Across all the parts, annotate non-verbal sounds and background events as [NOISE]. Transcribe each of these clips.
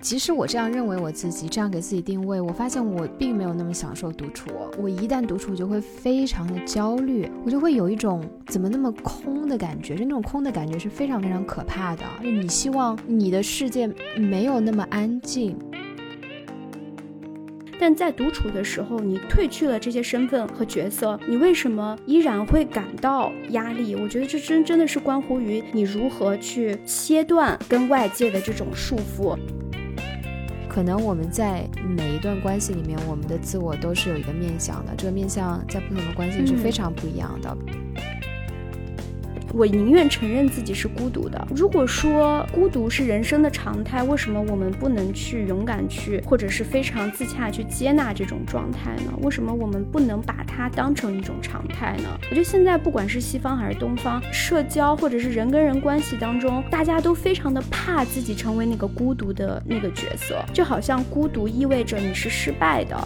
即使我这样认为我自己，这样给自己定位，我发现我并没有那么享受独处。我一旦独处，就会非常的焦虑，我就会有一种怎么那么空的感觉。就那种空的感觉是非常非常可怕的。就你希望你的世界没有那么安静。但在独处的时候，你褪去了这些身份和角色，你为什么依然会感到压力？我觉得这真真的是关乎于你如何去切断跟外界的这种束缚。可能我们在每一段关系里面，我们的自我都是有一个面向的，这个面向在不同的关系是非常不一样的。我宁愿承认自己是孤独的。如果说孤独是人生的常态，为什么我们不能去勇敢去，或者是非常自洽去接纳这种状态呢？为什么我们不能把它当成一种常态呢？我觉得现在不管是西方还是东方，社交或者是人跟人关系当中，大家都非常的怕自己成为那个孤独的那个角色，就好像孤独意味着你是失败的。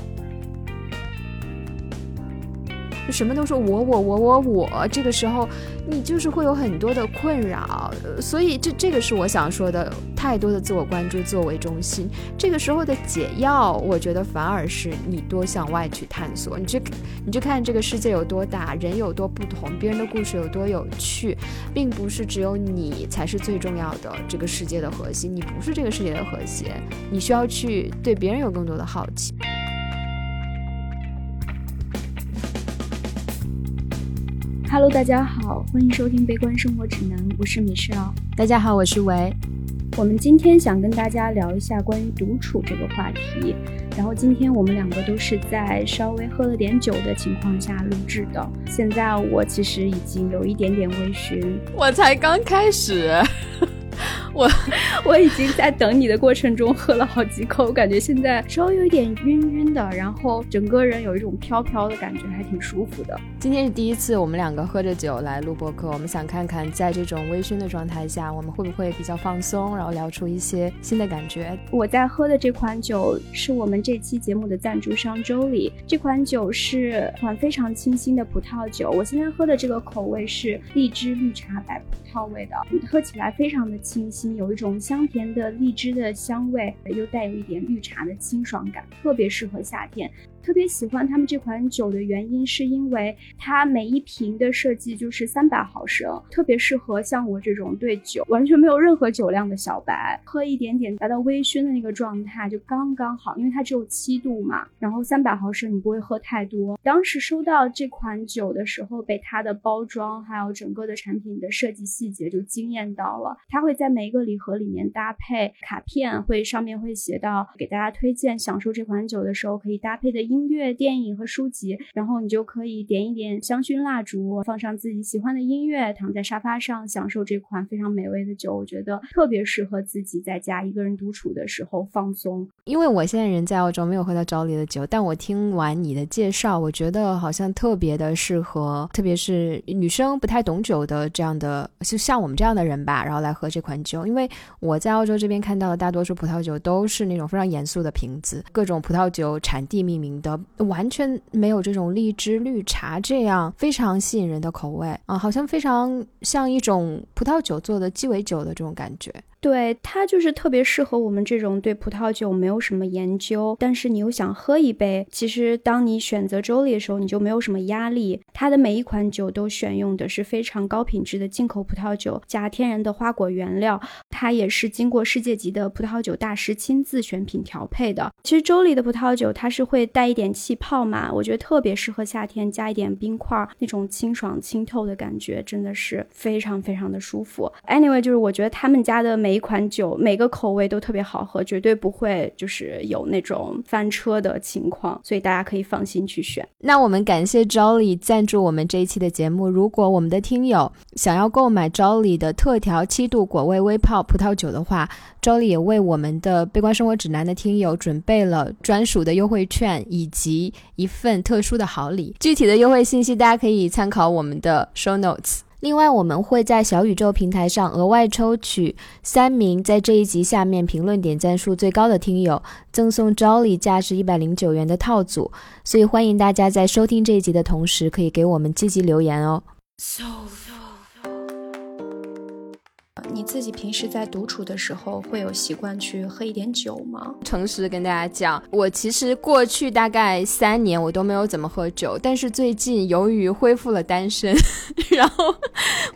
什么都说我我我我我，这个时候你就是会有很多的困扰，所以这这个是我想说的，太多的自我关注、自我为中心。这个时候的解药，我觉得反而是你多向外去探索，你去你去看这个世界有多大，人有多不同，别人的故事有多有趣，并不是只有你才是最重要的这个世界的核心，你不是这个世界的核心，你需要去对别人有更多的好奇。Hello，大家好，欢迎收听《悲观生活指南》，我是米少。大家好，我是维。我们今天想跟大家聊一下关于独处这个话题。然后今天我们两个都是在稍微喝了点酒的情况下录制的。现在我其实已经有一点点微醺，我才刚开始。我我已经在等你的过程中喝了好几口，感觉现在稍微有一点晕晕的，然后整个人有一种飘飘的感觉，还挺舒服的。今天是第一次我们两个喝着酒来录播客，我们想看看在这种微醺的状态下，我们会不会比较放松，然后聊出一些新的感觉。我在喝的这款酒是我们这期节目的赞助商周礼，这款酒是款非常清新的葡萄酒。我现在喝的这个口味是荔枝绿茶白葡萄味的，喝起来非常的清新。有一种香甜的荔枝的香味，又带有一点绿茶的清爽感，特别适合夏天。特别喜欢他们这款酒的原因，是因为它每一瓶的设计就是三百毫升，特别适合像我这种对酒完全没有任何酒量的小白，喝一点点达到微醺的那个状态就刚刚好。因为它只有七度嘛，然后三百毫升你不会喝太多。当时收到这款酒的时候，被它的包装还有整个的产品的设计细节就惊艳到了。它会在每一个礼盒里面搭配卡片，会上面会写到给大家推荐享受这款酒的时候可以搭配的。音乐、电影和书籍，然后你就可以点一点香薰蜡烛，放上自己喜欢的音乐，躺在沙发上享受这款非常美味的酒。我觉得特别适合自己在家一个人独处的时候放松。因为我现在人在澳洲，没有喝到招里的酒，但我听完你的介绍，我觉得好像特别的适合，特别是女生不太懂酒的这样的，就像我们这样的人吧，然后来喝这款酒。因为我在澳洲这边看到的大多数葡萄酒都是那种非常严肃的瓶子，各种葡萄酒产地命名。的完全没有这种荔枝绿茶这样非常吸引人的口味啊，好像非常像一种葡萄酒做的鸡尾酒的这种感觉。对它就是特别适合我们这种对葡萄酒没有什么研究，但是你又想喝一杯。其实当你选择周里的时候，你就没有什么压力。它的每一款酒都选用的是非常高品质的进口葡萄酒，加天然的花果原料。它也是经过世界级的葡萄酒大师亲自选品调配的。其实周里的葡萄酒它是会带一点气泡嘛，我觉得特别适合夏天，加一点冰块，那种清爽清透的感觉真的是非常非常的舒服。Anyway，就是我觉得他们家的每一款酒每个口味都特别好喝，绝对不会就是有那种翻车的情况，所以大家可以放心去选。那我们感谢 Jolly 赞助我们这一期的节目。如果我们的听友想要购买 Jolly 的特调七度果味微泡葡萄酒的话，Jolly 也为我们的悲观生活指南的听友准备了专属的优惠券以及一份特殊的好礼。具体的优惠信息大家可以参考我们的 show notes。另外，我们会在小宇宙平台上额外抽取三名在这一集下面评论点赞数最高的听友，赠送 Jolly 价值一百零九元的套组。所以欢迎大家在收听这一集的同时，可以给我们积极留言哦。你自己平时在独处的时候会有习惯去喝一点酒吗？诚实跟大家讲，我其实过去大概三年我都没有怎么喝酒，但是最近由于恢复了单身，[LAUGHS] 然后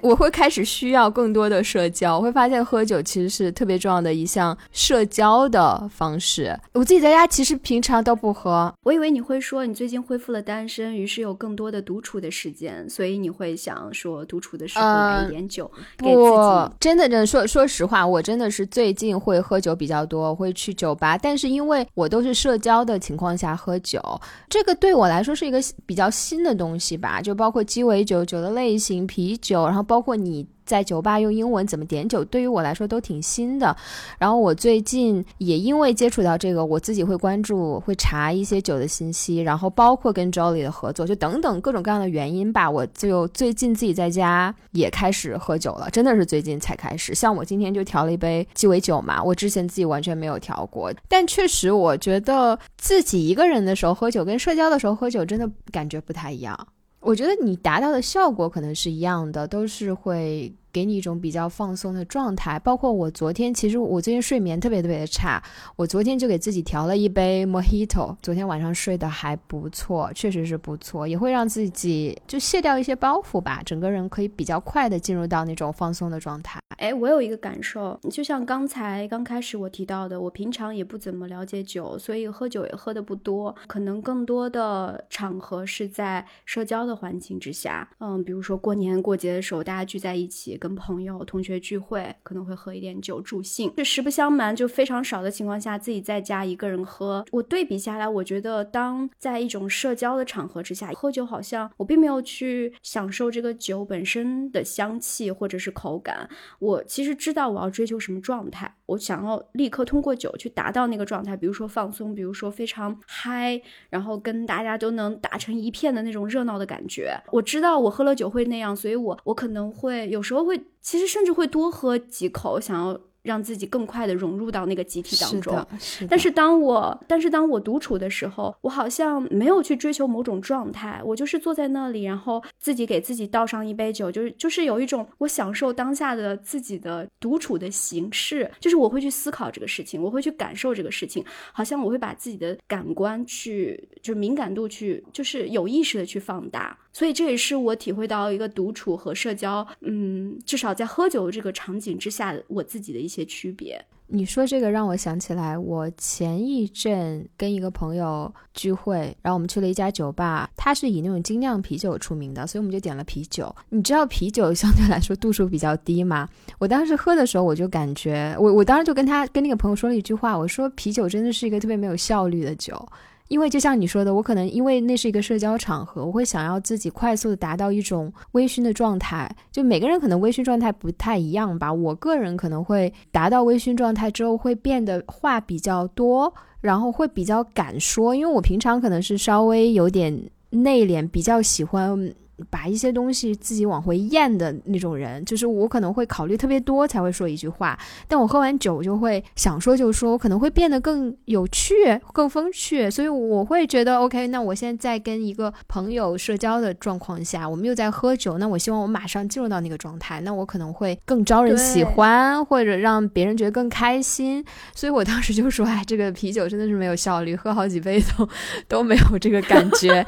我会开始需要更多的社交，我会发现喝酒其实是特别重要的一项社交的方式。我自己在家其实平常都不喝，我以为你会说你最近恢复了单身，于是有更多的独处的时间，所以你会想说独处的时候来一点酒给自己。真的，真的说说实话，我真的是最近会喝酒比较多，会去酒吧，但是因为我都是社交的情况下喝酒，这个对我来说是一个比较新的东西吧，就包括鸡尾酒、酒的类型、啤酒，然后包括你。在酒吧用英文怎么点酒，对于我来说都挺新的。然后我最近也因为接触到这个，我自己会关注、会查一些酒的信息，然后包括跟 Jolly 的合作，就等等各种各样的原因吧。我就最近自己在家也开始喝酒了，真的是最近才开始。像我今天就调了一杯鸡尾酒嘛，我之前自己完全没有调过。但确实，我觉得自己一个人的时候喝酒跟社交的时候喝酒真的感觉不太一样。我觉得你达到的效果可能是一样的，都是会。给你一种比较放松的状态，包括我昨天，其实我最近睡眠特别特别的差，我昨天就给自己调了一杯 Mojito，昨天晚上睡得还不错，确实是不错，也会让自己就卸掉一些包袱吧，整个人可以比较快的进入到那种放松的状态。哎，我有一个感受，就像刚才刚开始我提到的，我平常也不怎么了解酒，所以喝酒也喝的不多，可能更多的场合是在社交的环境之下，嗯，比如说过年过节的时候，大家聚在一起。跟朋友、同学聚会可能会喝一点酒助兴，这实不相瞒，就非常少的情况下自己在家一个人喝。我对比下来，我觉得当在一种社交的场合之下喝酒，好像我并没有去享受这个酒本身的香气或者是口感。我其实知道我要追求什么状态，我想要立刻通过酒去达到那个状态，比如说放松，比如说非常嗨，然后跟大家都能打成一片的那种热闹的感觉。我知道我喝了酒会那样，所以我我可能会有时候会。其实甚至会多喝几口，想要。让自己更快的融入到那个集体当中。但是当我但是当我独处的时候，我好像没有去追求某种状态，我就是坐在那里，然后自己给自己倒上一杯酒，就是就是有一种我享受当下的自己的独处的形式，就是我会去思考这个事情，我会去感受这个事情，好像我会把自己的感官去就是敏感度去就是有意识的去放大，所以这也是我体会到一个独处和社交，嗯，至少在喝酒这个场景之下，我自己的一些。区别，你说这个让我想起来，我前一阵跟一个朋友聚会，然后我们去了一家酒吧，它是以那种精酿啤酒出名的，所以我们就点了啤酒。你知道啤酒相对来说度数比较低吗？我当时喝的时候，我就感觉，我我当时就跟他跟那个朋友说了一句话，我说啤酒真的是一个特别没有效率的酒。因为就像你说的，我可能因为那是一个社交场合，我会想要自己快速的达到一种微醺的状态。就每个人可能微醺状态不太一样吧。我个人可能会达到微醺状态之后，会变得话比较多，然后会比较敢说。因为我平常可能是稍微有点内敛，比较喜欢。把一些东西自己往回咽的那种人，就是我可能会考虑特别多才会说一句话，但我喝完酒就会想说就说，我可能会变得更有趣、更风趣，所以我会觉得 OK。那我现在在跟一个朋友社交的状况下，我们又在喝酒，那我希望我马上进入到那个状态，那我可能会更招人喜欢，或者让别人觉得更开心。所以我当时就说，哎，这个啤酒真的是没有效率，喝好几杯都都没有这个感觉。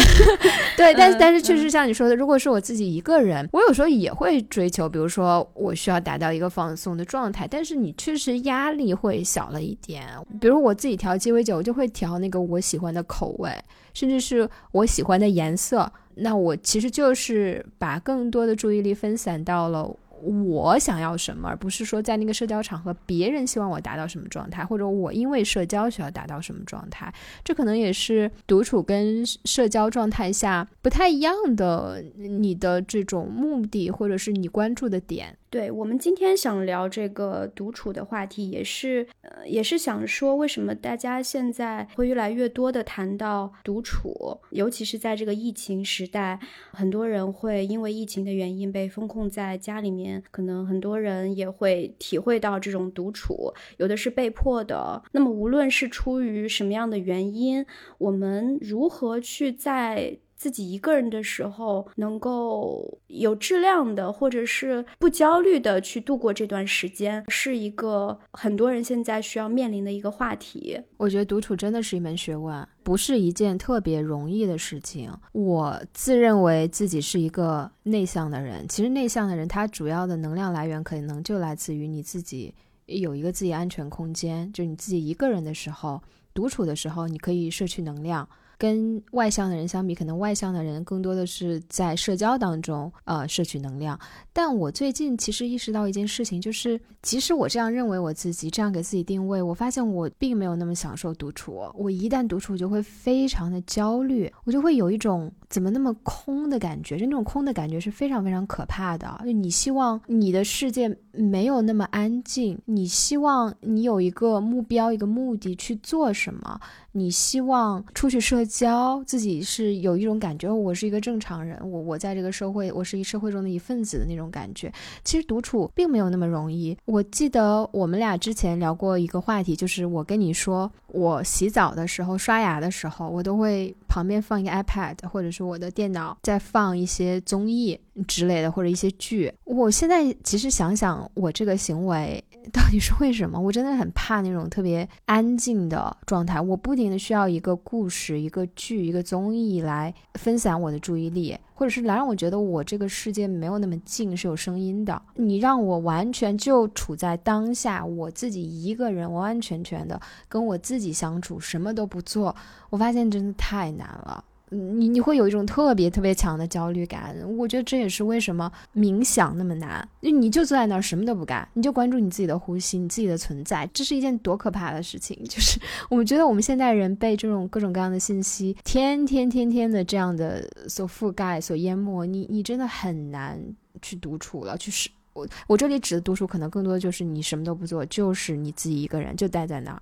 [LAUGHS] 对，但是但是。确实像你说的，如果是我自己一个人，我有时候也会追求，比如说我需要达到一个放松的状态，但是你确实压力会小了一点。比如我自己调鸡尾酒，我就会调那个我喜欢的口味，甚至是我喜欢的颜色。那我其实就是把更多的注意力分散到了。我想要什么，而不是说在那个社交场合，别人希望我达到什么状态，或者我因为社交需要达到什么状态，这可能也是独处跟社交状态下不太一样的，你的这种目的，或者是你关注的点。对我们今天想聊这个独处的话题，也是呃，也是想说，为什么大家现在会越来越多的谈到独处，尤其是在这个疫情时代，很多人会因为疫情的原因被封控在家里面，可能很多人也会体会到这种独处，有的是被迫的。那么无论是出于什么样的原因，我们如何去在自己一个人的时候能够有质量的，或者是不焦虑的去度过这段时间，是一个很多人现在需要面临的一个话题。我觉得独处真的是一门学问，不是一件特别容易的事情。我自认为自己是一个内向的人，其实内向的人他主要的能量来源可能就来自于你自己有一个自己安全空间，就你自己一个人的时候。独处的时候，你可以摄取能量。跟外向的人相比，可能外向的人更多的是在社交当中呃摄取能量。但我最近其实意识到一件事情，就是即使我这样认为我自己，这样给自己定位，我发现我并没有那么享受独处。我一旦独处，就会非常的焦虑，我就会有一种怎么那么空的感觉。就那种空的感觉是非常非常可怕的。就你希望你的世界没有那么安静，你希望你有一个目标、一个目的去做什么。你希望出去社交，自己是有一种感觉，我是一个正常人，我我在这个社会，我是一社会中的一份子的那种感觉。其实独处并没有那么容易。我记得我们俩之前聊过一个话题，就是我跟你说，我洗澡的时候、刷牙的时候，我都会旁边放一个 iPad，或者是我的电脑在放一些综艺之类的，或者一些剧。我现在其实想想，我这个行为。到底是为什么？我真的很怕那种特别安静的状态。我不停的需要一个故事、一个剧、一个综艺来分散我的注意力，或者是来让我觉得我这个世界没有那么静，是有声音的。你让我完全就处在当下，我自己一个人完完全全的跟我自己相处，什么都不做，我发现真的太难了。你你会有一种特别特别强的焦虑感，我觉得这也是为什么冥想那么难。你就坐在那儿什么都不干，你就关注你自己的呼吸，你自己的存在，这是一件多可怕的事情。就是我们觉得我们现代人被这种各种各样的信息天天天天的这样的所覆盖、所淹没，你你真的很难去独处了。就是我我这里指的独处，可能更多的就是你什么都不做，就是你自己一个人就待在那儿。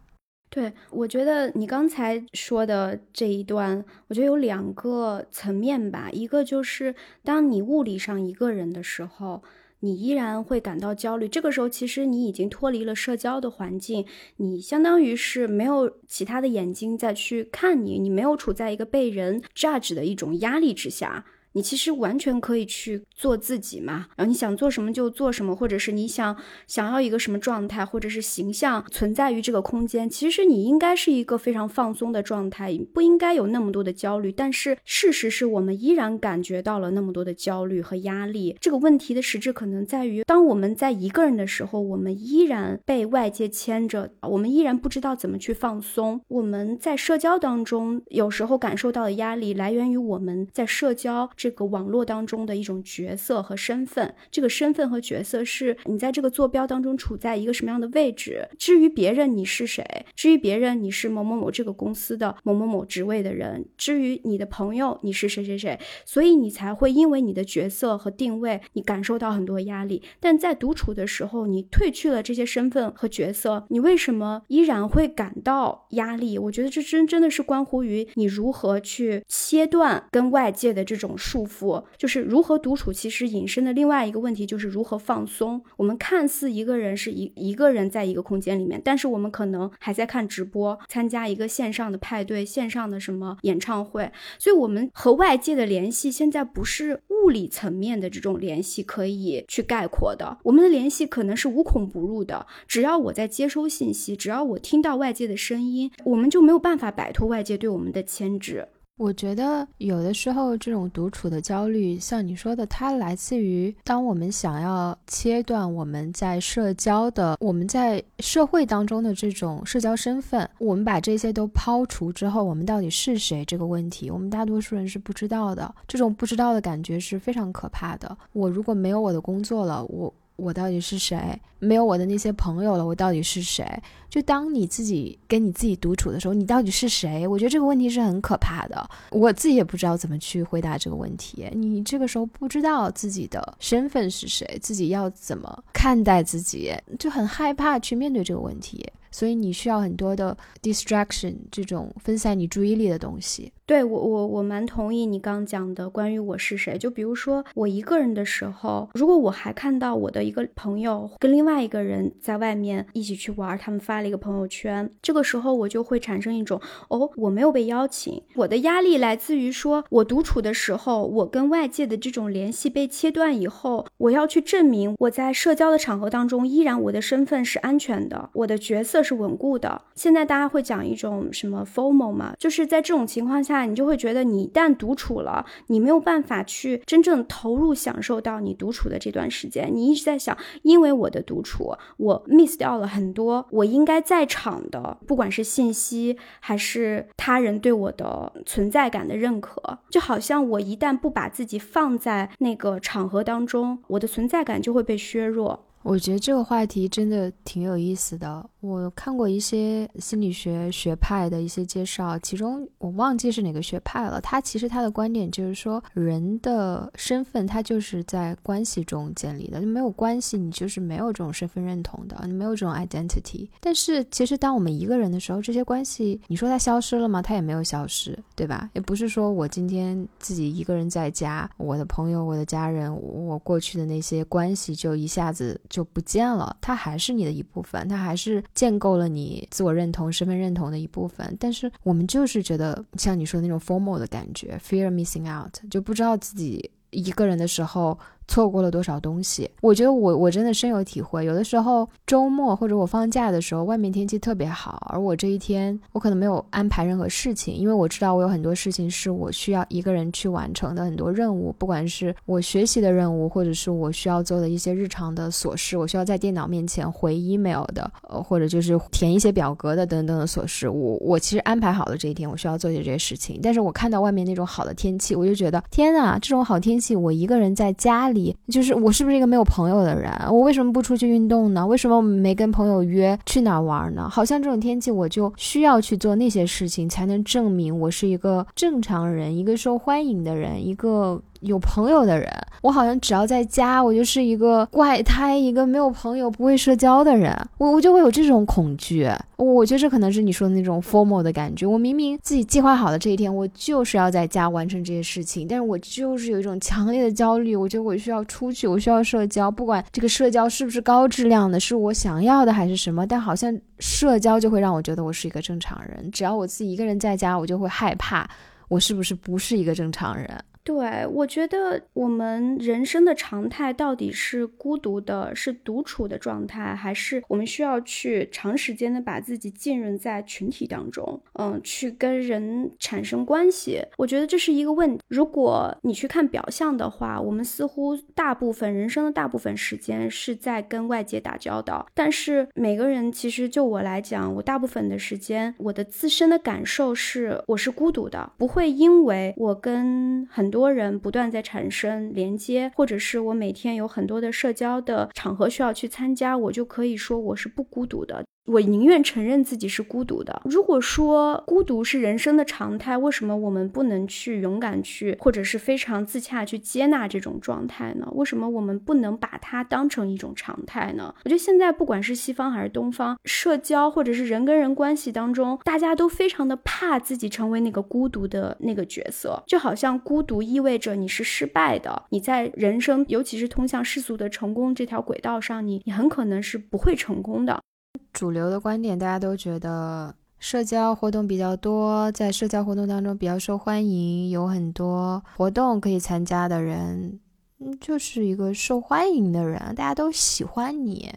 对，我觉得你刚才说的这一段，我觉得有两个层面吧。一个就是当你物理上一个人的时候，你依然会感到焦虑。这个时候，其实你已经脱离了社交的环境，你相当于是没有其他的眼睛在去看你，你没有处在一个被人 judge 的一种压力之下。你其实完全可以去做自己嘛，然后你想做什么就做什么，或者是你想想要一个什么状态或者是形象存在于这个空间，其实你应该是一个非常放松的状态，不应该有那么多的焦虑。但是事实是我们依然感觉到了那么多的焦虑和压力。这个问题的实质可能在于，当我们在一个人的时候，我们依然被外界牵着，我们依然不知道怎么去放松。我们在社交当中有时候感受到的压力，来源于我们在社交。这个网络当中的一种角色和身份，这个身份和角色是你在这个坐标当中处在一个什么样的位置？至于别人你是谁？至于别人你是某某某这个公司的某某某职位的人？至于你的朋友你是谁谁谁？所以你才会因为你的角色和定位，你感受到很多压力。但在独处的时候，你褪去了这些身份和角色，你为什么依然会感到压力？我觉得这真真的是关乎于你如何去切断跟外界的这种。束缚就是如何独处，其实引申的另外一个问题就是如何放松。我们看似一个人是一一个人在一个空间里面，但是我们可能还在看直播，参加一个线上的派对，线上的什么演唱会。所以，我们和外界的联系现在不是物理层面的这种联系可以去概括的。我们的联系可能是无孔不入的，只要我在接收信息，只要我听到外界的声音，我们就没有办法摆脱外界对我们的牵制。我觉得有的时候这种独处的焦虑，像你说的，它来自于当我们想要切断我们在社交的、我们在社会当中的这种社交身份，我们把这些都抛除之后，我们到底是谁这个问题，我们大多数人是不知道的。这种不知道的感觉是非常可怕的。我如果没有我的工作了，我。我到底是谁？没有我的那些朋友了，我到底是谁？就当你自己跟你自己独处的时候，你到底是谁？我觉得这个问题是很可怕的。我自己也不知道怎么去回答这个问题。你这个时候不知道自己的身份是谁，自己要怎么看待自己，就很害怕去面对这个问题。所以你需要很多的 distraction，这种分散你注意力的东西。对我，我我蛮同意你刚讲的关于我是谁。就比如说我一个人的时候，如果我还看到我的一个朋友跟另外一个人在外面一起去玩，他们发了一个朋友圈，这个时候我就会产生一种哦，我没有被邀请。我的压力来自于说，我独处的时候，我跟外界的这种联系被切断以后，我要去证明我在社交的场合当中依然我的身份是安全的，我的角色是稳固的。现在大家会讲一种什么 formal 嘛，就是在这种情况下。你就会觉得，你一旦独处了，你没有办法去真正投入享受到你独处的这段时间。你一直在想，因为我的独处，我 miss 掉了很多我应该在场的，不管是信息还是他人对我的存在感的认可。就好像我一旦不把自己放在那个场合当中，我的存在感就会被削弱。我觉得这个话题真的挺有意思的。我看过一些心理学学派的一些介绍，其中我忘记是哪个学派了。他其实他的观点就是说，人的身份他就是在关系中建立的，就没有关系，你就是没有这种身份认同的，你没有这种 identity。但是其实当我们一个人的时候，这些关系，你说它消失了吗？它也没有消失，对吧？也不是说我今天自己一个人在家，我的朋友、我的家人，我过去的那些关系就一下子。就不见了，它还是你的一部分，它还是建构了你自我认同、身份认同的一部分。但是我们就是觉得像你说的那种 formal 的感觉，fear missing out，就不知道自己一个人的时候。错过了多少东西？我觉得我我真的深有体会。有的时候周末或者我放假的时候，外面天气特别好，而我这一天我可能没有安排任何事情，因为我知道我有很多事情是我需要一个人去完成的很多任务，不管是我学习的任务，或者是我需要做的一些日常的琐事，我需要在电脑面前回 email 的，呃，或者就是填一些表格的等等的琐事。我我其实安排好了这一天我需要做些这些事情，但是我看到外面那种好的天气，我就觉得天呐，这种好天气，我一个人在家里。就是我是不是一个没有朋友的人？我为什么不出去运动呢？为什么没跟朋友约去哪玩呢？好像这种天气我就需要去做那些事情，才能证明我是一个正常人，一个受欢迎的人，一个。有朋友的人，我好像只要在家，我就是一个怪胎，一个没有朋友、不会社交的人，我我就会有这种恐惧。我觉得这可能是你说的那种 formal 的感觉。我明明自己计划好的这一天，我就是要在家完成这些事情，但是我就是有一种强烈的焦虑。我觉得我需要出去，我需要社交，不管这个社交是不是高质量的，是我想要的还是什么，但好像社交就会让我觉得我是一个正常人。只要我自己一个人在家，我就会害怕，我是不是不是一个正常人？对，我觉得我们人生的常态到底是孤独的，是独处的状态，还是我们需要去长时间的把自己浸润在群体当中，嗯，去跟人产生关系？我觉得这是一个问题。如果你去看表象的话，我们似乎大部分人生的大部分时间是在跟外界打交道，但是每个人其实就我来讲，我大部分的时间，我的自身的感受是我是孤独的，不会因为我跟很多多人不断在产生连接，或者是我每天有很多的社交的场合需要去参加，我就可以说我是不孤独的。我宁愿承认自己是孤独的。如果说孤独是人生的常态，为什么我们不能去勇敢去，或者是非常自洽去接纳这种状态呢？为什么我们不能把它当成一种常态呢？我觉得现在不管是西方还是东方，社交或者是人跟人关系当中，大家都非常的怕自己成为那个孤独的那个角色，就好像孤独意味着你是失败的，你在人生，尤其是通向世俗的成功这条轨道上，你你很可能是不会成功的。主流的观点，大家都觉得社交活动比较多，在社交活动当中比较受欢迎，有很多活动可以参加的人，嗯，就是一个受欢迎的人，大家都喜欢你。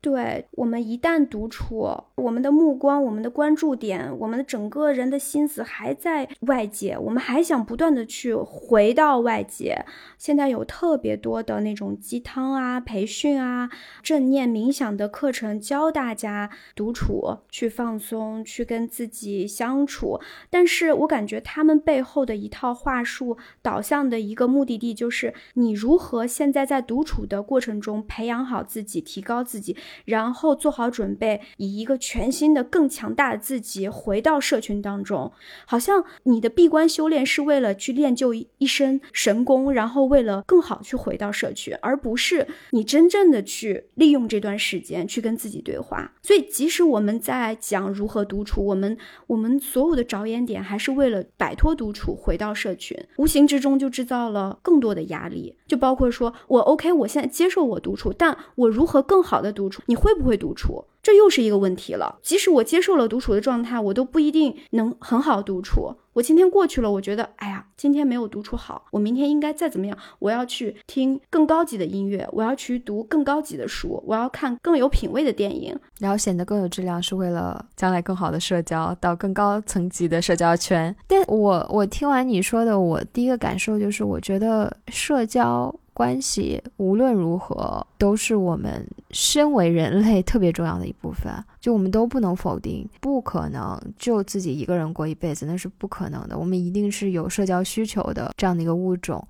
对我们一旦独处，我们的目光、我们的关注点、我们的整个人的心思还在外界，我们还想不断的去回到外界。现在有特别多的那种鸡汤啊、培训啊、正念冥想的课程，教大家独处、去放松、去跟自己相处。但是我感觉他们背后的一套话术导向的一个目的地，就是你如何现在在独处的过程中培养好自己、提高自己。然后做好准备，以一个全新的、更强大的自己回到社群当中。好像你的闭关修炼是为了去练就一身神功，然后为了更好去回到社群，而不是你真正的去利用这段时间去跟自己对话。所以，即使我们在讲如何独处，我们我们所有的着眼点还是为了摆脱独处，回到社群，无形之中就制造了更多的压力。就包括说我 OK，我现在接受我独处，但我如何更好的独处？你会不会独处？这又是一个问题了。即使我接受了独处的状态，我都不一定能很好独处。我今天过去了，我觉得，哎呀，今天没有独处好，我明天应该再怎么样？我要去听更高级的音乐，我要去读更高级的书，我要看更有品位的电影，然后显得更有质量，是为了将来更好的社交，到更高层级的社交圈。但我我听完你说的，我第一个感受就是，我觉得社交。关系无论如何都是我们身为人类特别重要的一部分，就我们都不能否定，不可能就自己一个人过一辈子，那是不可能的。我们一定是有社交需求的这样的一个物种。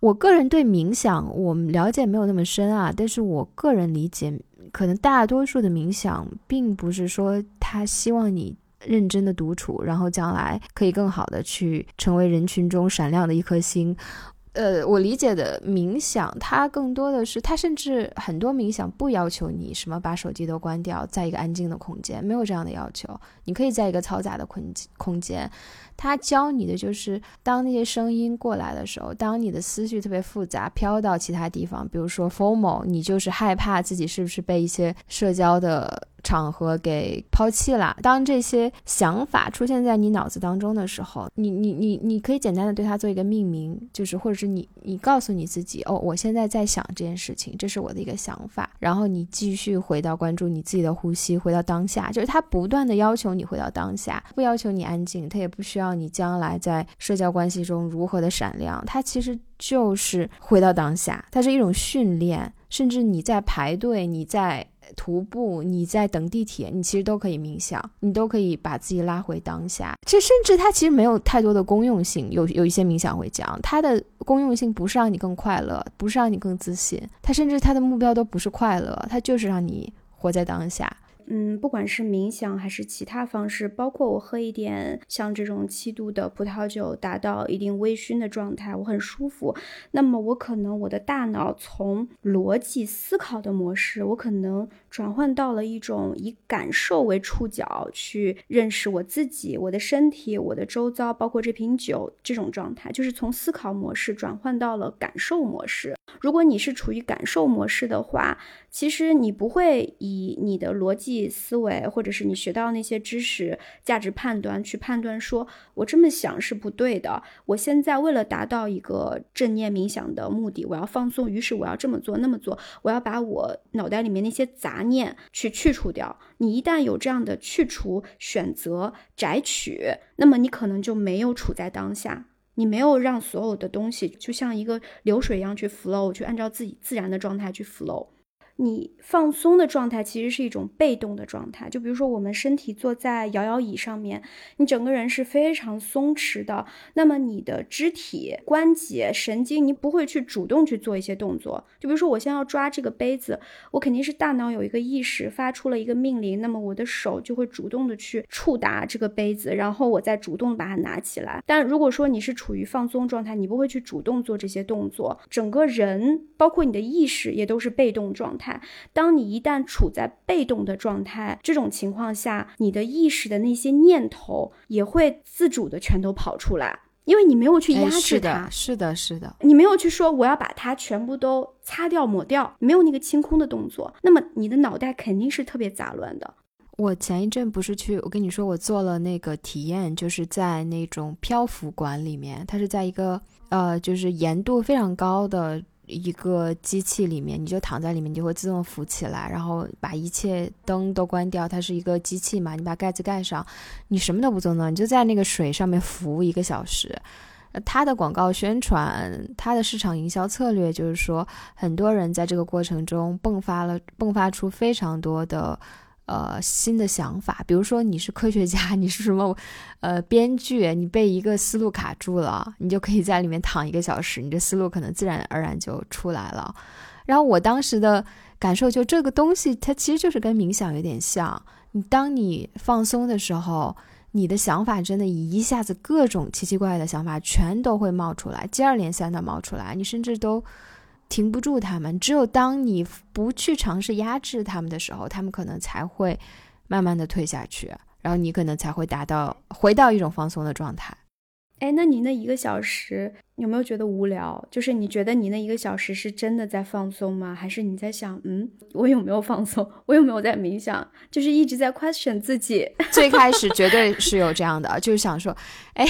我个人对冥想，我们了解没有那么深啊，但是我个人理解，可能大多数的冥想并不是说他希望你认真的独处，然后将来可以更好的去成为人群中闪亮的一颗星。呃，我理解的冥想，它更多的是，它甚至很多冥想不要求你什么把手机都关掉，在一个安静的空间，没有这样的要求。你可以在一个嘈杂的空空间，他教你的就是，当那些声音过来的时候，当你的思绪特别复杂，飘到其他地方，比如说 formal，你就是害怕自己是不是被一些社交的。场合给抛弃了。当这些想法出现在你脑子当中的时候，你你你你可以简单的对它做一个命名，就是或者是你你告诉你自己，哦，我现在在想这件事情，这是我的一个想法。然后你继续回到关注你自己的呼吸，回到当下。就是它不断的要求你回到当下，不要求你安静，它也不需要你将来在社交关系中如何的闪亮。它其实就是回到当下，它是一种训练。甚至你在排队，你在。徒步，你在等地铁，你其实都可以冥想，你都可以把自己拉回当下。这甚至它其实没有太多的公用性。有有一些冥想会讲，它的公用性不是让你更快乐，不是让你更自信，它甚至它的目标都不是快乐，它就是让你活在当下。嗯，不管是冥想还是其他方式，包括我喝一点像这种七度的葡萄酒，达到一定微醺的状态，我很舒服。那么我可能我的大脑从逻辑思考的模式，我可能转换到了一种以感受为触角去认识我自己、我的身体、我的周遭，包括这瓶酒这种状态，就是从思考模式转换到了感受模式。如果你是处于感受模式的话，其实你不会以你的逻辑思维，或者是你学到那些知识、价值判断去判断，说我这么想是不对的。我现在为了达到一个正念冥想的目的，我要放松，于是我要这么做那么做，我要把我脑袋里面那些杂念去去除掉。你一旦有这样的去除、选择、摘取，那么你可能就没有处在当下。你没有让所有的东西就像一个流水一样去 flow，去按照自己自然的状态去 flow。你放松的状态其实是一种被动的状态，就比如说我们身体坐在摇摇椅上面，你整个人是非常松弛的，那么你的肢体、关节、神经，你不会去主动去做一些动作。就比如说我现在要抓这个杯子，我肯定是大脑有一个意识发出了一个命令，那么我的手就会主动的去触达这个杯子，然后我再主动把它拿起来。但如果说你是处于放松状态，你不会去主动做这些动作，整个人包括你的意识也都是被动状态。当你一旦处在被动的状态，这种情况下，你的意识的那些念头也会自主的全都跑出来，因为你没有去压制它，是的，是的，你没有去说我要把它全部都擦掉、抹掉，没有那个清空的动作，那么你的脑袋肯定是特别杂乱的。我前一阵不是去，我跟你说，我做了那个体验，就是在那种漂浮馆里面，它是在一个呃，就是盐度非常高的。一个机器里面，你就躺在里面，你就会自动浮起来，然后把一切灯都关掉。它是一个机器嘛，你把盖子盖上，你什么都不做呢，你就在那个水上面浮一个小时。它的广告宣传，它的市场营销策略就是说，很多人在这个过程中迸发了，迸发出非常多的。呃，新的想法，比如说你是科学家，你是什么，呃，编剧，你被一个思路卡住了，你就可以在里面躺一个小时，你这思路可能自然而然就出来了。然后我当时的感受，就这个东西它其实就是跟冥想有点像。你当你放松的时候，你的想法真的一下子各种奇奇怪怪的想法全都会冒出来，接二连三的冒出来，你甚至都停不住他们。只有当你不去尝试压制他们的时候，他们可能才会慢慢的退下去，然后你可能才会达到回到一种放松的状态。哎，那你那一个小时有没有觉得无聊？就是你觉得你那一个小时是真的在放松吗？还是你在想，嗯，我有没有放松？我有没有在冥想？就是一直在 question 自己。最开始绝对是有这样的，就是想说，哎。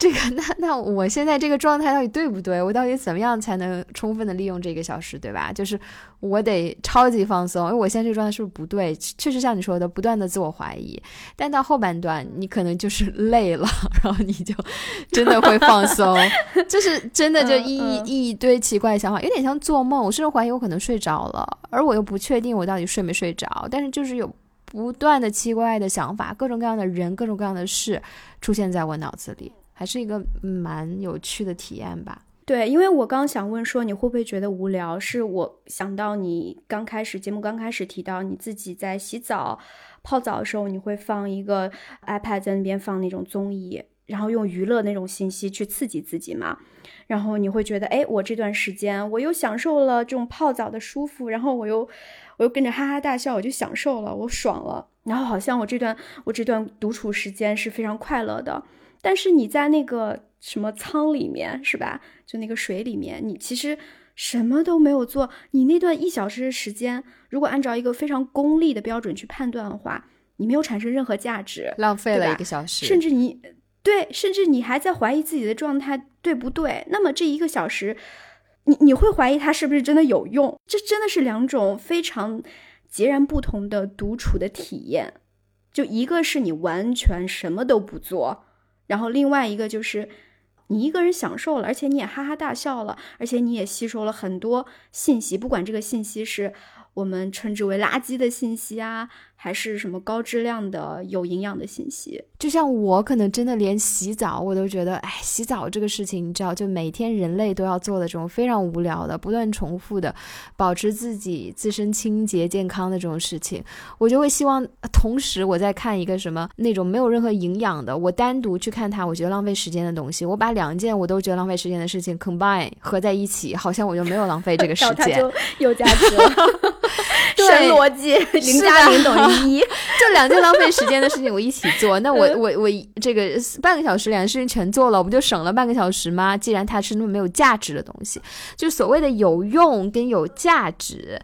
这个那那我现在这个状态到底对不对？我到底怎么样才能充分的利用这个小时，对吧？就是我得超级放松，因为我现在这个状态是不是不对？确实像你说的，不断的自我怀疑。但到后半段，你可能就是 [LAUGHS] 累了，然后你就 [LAUGHS] 真的会放松，就是真的就一一堆奇怪的想法，有点像做梦。我甚至怀疑我可能睡着了，而我又不确定我到底睡没睡着。但是就是有不断的奇怪的想法，各种各样的人，各种各样的事出现在我脑子里。还是一个蛮有趣的体验吧。对，因为我刚想问说你会不会觉得无聊，是我想到你刚开始节目刚开始提到你自己在洗澡、泡澡的时候，你会放一个 iPad 在那边放那种综艺，然后用娱乐那种信息去刺激自己嘛。然后你会觉得，哎，我这段时间我又享受了这种泡澡的舒服，然后我又我又跟着哈哈大笑，我就享受了，我爽了。然后好像我这段我这段独处时间是非常快乐的。但是你在那个什么舱里面是吧？就那个水里面，你其实什么都没有做。你那段一小时的时间，如果按照一个非常功利的标准去判断的话，你没有产生任何价值，浪费了一个小时。甚至你对，甚至你还在怀疑自己的状态对不对？那么这一个小时，你你会怀疑它是不是真的有用？这真的是两种非常截然不同的独处的体验。就一个是你完全什么都不做。然后另外一个就是，你一个人享受了，而且你也哈哈大笑了，而且你也吸收了很多信息，不管这个信息是。我们称之为垃圾的信息啊，还是什么高质量的、有营养的信息？就像我可能真的连洗澡我都觉得，哎，洗澡这个事情，你知道，就每天人类都要做的这种非常无聊的、不断重复的，保持自己自身清洁健康的这种事情，我就会希望，同时我在看一个什么那种没有任何营养的，我单独去看它，我觉得浪费时间的东西，我把两件我都觉得浪费时间的事情 combine 合在一起，好像我就没有浪费这个 [LAUGHS] 时间，就有价值了。[LAUGHS] [LAUGHS] [LAUGHS] 神逻辑，零加零等于一，[LAUGHS] 就两件浪费时间的事情我一起做，那我我我这个半个小时两件事情全做了，我不就省了半个小时吗？既然它是那么没有价值的东西，就所谓的有用跟有价值。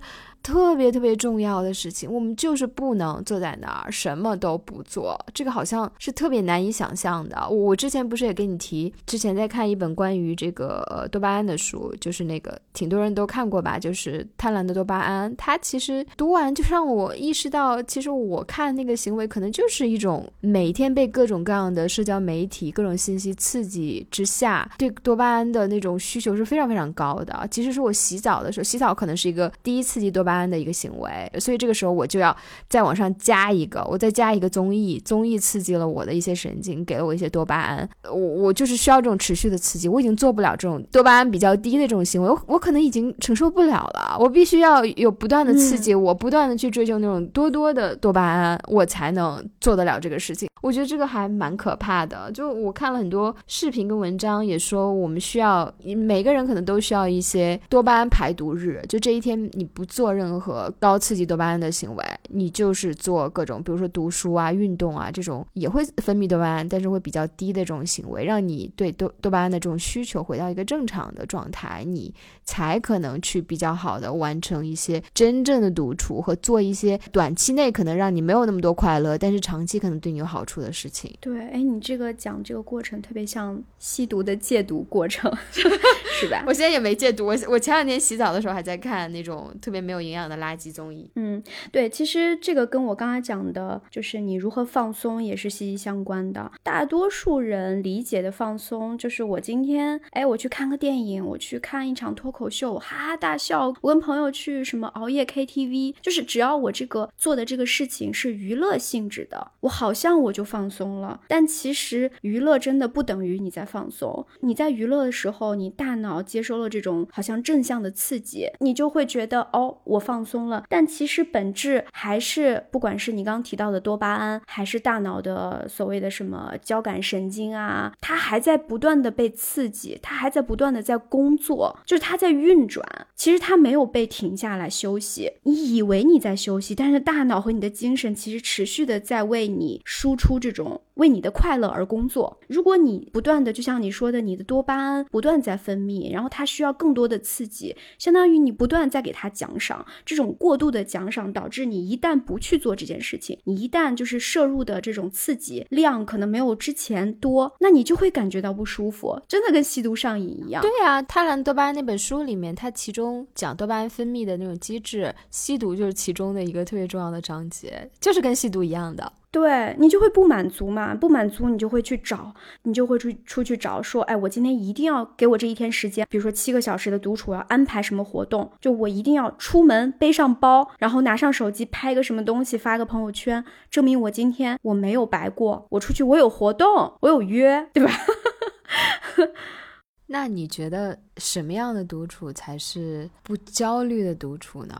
特别特别重要的事情，我们就是不能坐在那儿什么都不做。这个好像是特别难以想象的。我之前不是也跟你提，之前在看一本关于这个多巴胺的书，就是那个挺多人都看过吧，就是《贪婪的多巴胺》。它其实读完就让我意识到，其实我看那个行为可能就是一种每天被各种各样的社交媒体、各种信息刺激之下，对多巴胺的那种需求是非常非常高的。即使是我洗澡的时候，洗澡可能是一个第一刺激多巴。的一个行为，所以这个时候我就要再往上加一个，我再加一个综艺，综艺刺激了我的一些神经，给了我一些多巴胺，我我就是需要这种持续的刺激，我已经做不了这种多巴胺比较低的这种行为，我我可能已经承受不了了，我必须要有不断的刺激，我不断的去追求那种多多的多巴胺，我才能做得了这个事情。我觉得这个还蛮可怕的，就我看了很多视频跟文章，也说我们需要每个人可能都需要一些多巴胺排毒日，就这一天你不做任何高刺激多巴胺的行为，你就是做各种，比如说读书啊、运动啊这种也会分泌多巴胺，但是会比较低的这种行为，让你对多多巴胺的这种需求回到一个正常的状态，你才可能去比较好的完成一些真正的独处和做一些短期内可能让你没有那么多快乐，但是长期可能对你有好处。的事情，对，哎，你这个讲这个过程特别像吸毒的戒毒过程，[LAUGHS] 是吧？我现在也没戒毒，我我前两天洗澡的时候还在看那种特别没有营养的垃圾综艺。嗯，对，其实这个跟我刚才讲的，就是你如何放松也是息息相关的。大多数人理解的放松，就是我今天，哎，我去看个电影，我去看一场脱口秀，哈哈大笑，我跟朋友去什么熬夜 KTV，就是只要我这个做的这个事情是娱乐性质的，我好像我就。放松了，但其实娱乐真的不等于你在放松。你在娱乐的时候，你大脑接收了这种好像正向的刺激，你就会觉得哦，我我放松了，但其实本质还是，不管是你刚提到的多巴胺，还是大脑的所谓的什么交感神经啊，它还在不断的被刺激，它还在不断的在工作，就是它在运转。其实它没有被停下来休息。你以为你在休息，但是大脑和你的精神其实持续的在为你输出这种为你的快乐而工作。如果你不断的，就像你说的，你的多巴胺不断在分泌，然后它需要更多的刺激，相当于你不断在给它奖赏。这种过度的奖赏导致你一旦不去做这件事情，你一旦就是摄入的这种刺激量可能没有之前多，那你就会感觉到不舒服，真的跟吸毒上瘾一样。对呀，《贪婪多巴胺》那本书里面，它其中讲多巴胺分泌的那种机制，吸毒就是其中的一个特别重要的章节，就是跟吸毒一样的。对你就会不满足嘛，不满足你就会去找，你就会出出去找，说，哎，我今天一定要给我这一天时间，比如说七个小时的独处，要安排什么活动，就我一定要出门背上包，然后拿上手机拍个什么东西，发个朋友圈，证明我今天我没有白过，我出去我有活动，我有约，对吧？[LAUGHS] 那你觉得什么样的独处才是不焦虑的独处呢？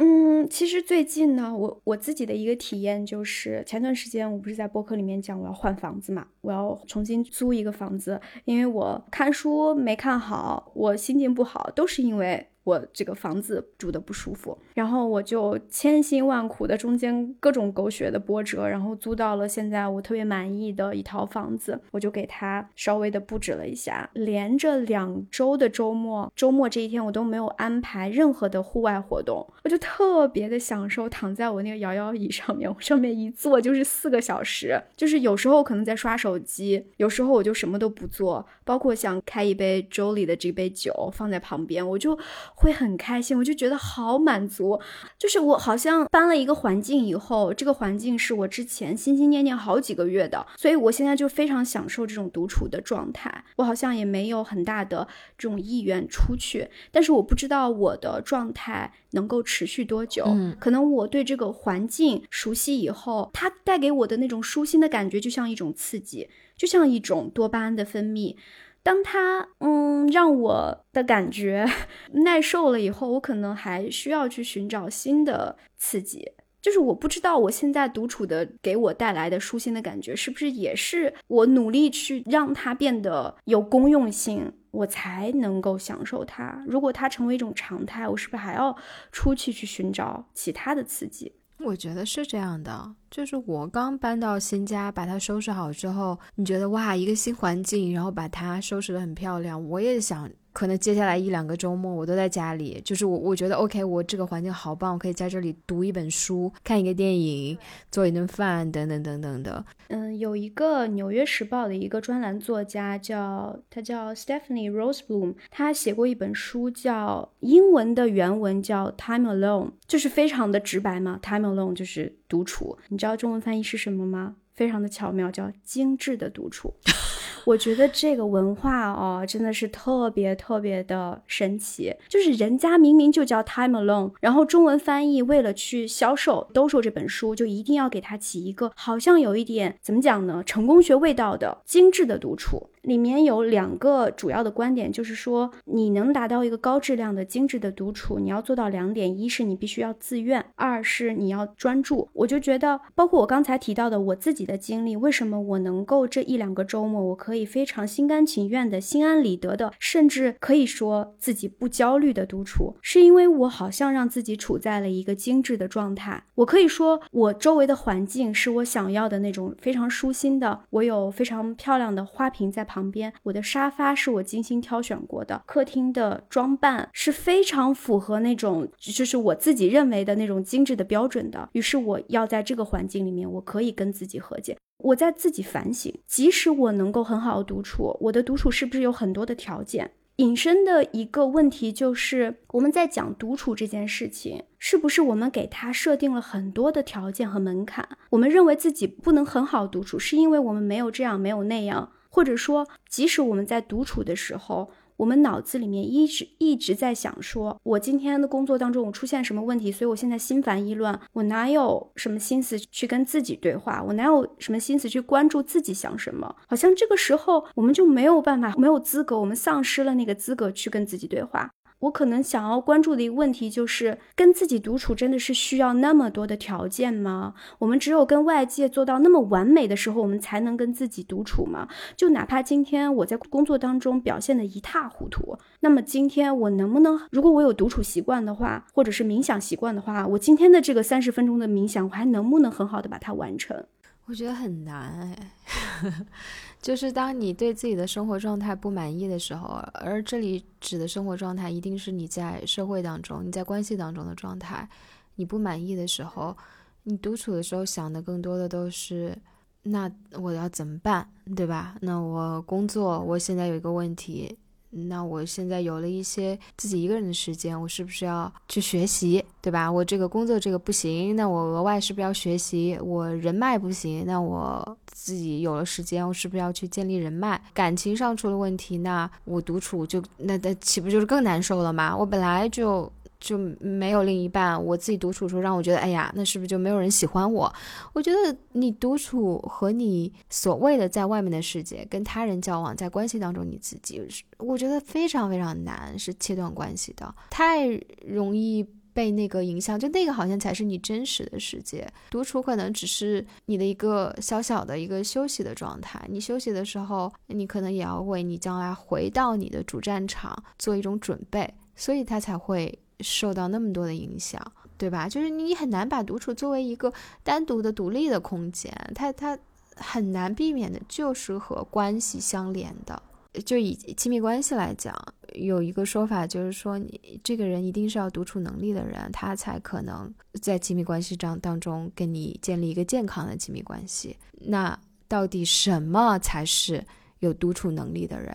嗯，其实最近呢，我我自己的一个体验就是，前段时间我不是在播客里面讲我要换房子嘛，我要重新租一个房子，因为我看书没看好，我心情不好，都是因为。我这个房子住的不舒服，然后我就千辛万苦的中间各种狗血的波折，然后租到了现在我特别满意的一套房子，我就给它稍微的布置了一下。连着两周的周末，周末这一天我都没有安排任何的户外活动，我就特别的享受躺在我那个摇摇椅上面，我上面一坐就是四个小时，就是有时候可能在刷手机，有时候我就什么都不做，包括想开一杯周里的这杯酒放在旁边，我就。会很开心，我就觉得好满足，就是我好像搬了一个环境以后，这个环境是我之前心心念念好几个月的，所以我现在就非常享受这种独处的状态。我好像也没有很大的这种意愿出去，但是我不知道我的状态能够持续多久。嗯，可能我对这个环境熟悉以后，它带给我的那种舒心的感觉，就像一种刺激，就像一种多巴胺的分泌。当他嗯让我的感觉 [LAUGHS] 耐受了以后，我可能还需要去寻找新的刺激。就是我不知道我现在独处的给我带来的舒心的感觉，是不是也是我努力去让它变得有公用性，我才能够享受它。如果它成为一种常态，我是不是还要出去去寻找其他的刺激？我觉得是这样的。就是我刚搬到新家，把它收拾好之后，你觉得哇，一个新环境，然后把它收拾得很漂亮。我也想，可能接下来一两个周末我都在家里，就是我我觉得 OK，我这个环境好棒，我可以在这里读一本书、看一个电影、做一顿饭等等等等的。嗯，有一个《纽约时报》的一个专栏作家叫他叫 Stephanie Rosebloom，他写过一本书，叫英文的原文叫 Time Alone，就是非常的直白嘛，Time Alone 就是独处。你知道中文翻译是什么吗？非常的巧妙，叫精致的独处。[LAUGHS] 我觉得这个文化哦，真的是特别特别的神奇。就是人家明明就叫 Time Alone，然后中文翻译为了去销售兜售这本书，就一定要给它起一个好像有一点怎么讲呢？成功学味道的精致的独处。里面有两个主要的观点，就是说你能达到一个高质量的精致的独处，你要做到两点：一是你必须要自愿，二是你要专注。我就觉得，包括我刚才提到的我自己的经历，为什么我能够这一两个周末，我可以非常心甘情愿的、心安理得的，甚至可以说自己不焦虑的独处，是因为我好像让自己处在了一个精致的状态。我可以说，我周围的环境是我想要的那种非常舒心的，我有非常漂亮的花瓶在旁。旁边，我的沙发是我精心挑选过的，客厅的装扮是非常符合那种，就是我自己认为的那种精致的标准的。于是，我要在这个环境里面，我可以跟自己和解，我在自己反省。即使我能够很好的独处，我的独处是不是有很多的条件？引申的一个问题就是，我们在讲独处这件事情，是不是我们给他设定了很多的条件和门槛？我们认为自己不能很好独处，是因为我们没有这样，没有那样。或者说，即使我们在独处的时候，我们脑子里面一直一直在想：说我今天的工作当中我出现什么问题，所以我现在心烦意乱，我哪有什么心思去跟自己对话？我哪有什么心思去关注自己想什么？好像这个时候我们就没有办法，没有资格，我们丧失了那个资格去跟自己对话。我可能想要关注的一个问题就是，跟自己独处真的是需要那么多的条件吗？我们只有跟外界做到那么完美的时候，我们才能跟自己独处吗？就哪怕今天我在工作当中表现的一塌糊涂，那么今天我能不能，如果我有独处习惯的话，或者是冥想习惯的话，我今天的这个三十分钟的冥想，我还能不能很好的把它完成？我觉得很难哎。就是当你对自己的生活状态不满意的时候，而这里指的生活状态一定是你在社会当中、你在关系当中的状态。你不满意的时候，你独处的时候想的更多的都是，那我要怎么办，对吧？那我工作，我现在有一个问题。那我现在有了一些自己一个人的时间，我是不是要去学习，对吧？我这个工作这个不行，那我额外是不是要学习？我人脉不行，那我自己有了时间，我是不是要去建立人脉？感情上出了问题，那我独处就那那岂不就是更难受了吗？我本来就。就没有另一半，我自己独处的时候让我觉得，哎呀，那是不是就没有人喜欢我？我觉得你独处和你所谓的在外面的世界跟他人交往，在关系当中你自己，我觉得非常非常难，是切断关系的，太容易被那个影响，就那个好像才是你真实的世界，独处可能只是你的一个小小的一个休息的状态。你休息的时候，你可能也要为你将来回到你的主战场做一种准备，所以他才会。受到那么多的影响，对吧？就是你很难把独处作为一个单独的、独立的空间，它它很难避免的，就是和关系相连的。就以亲密关系来讲，有一个说法就是说，你这个人一定是要独处能力的人，他才可能在亲密关系当当中跟你建立一个健康的亲密关系。那到底什么才是有独处能力的人？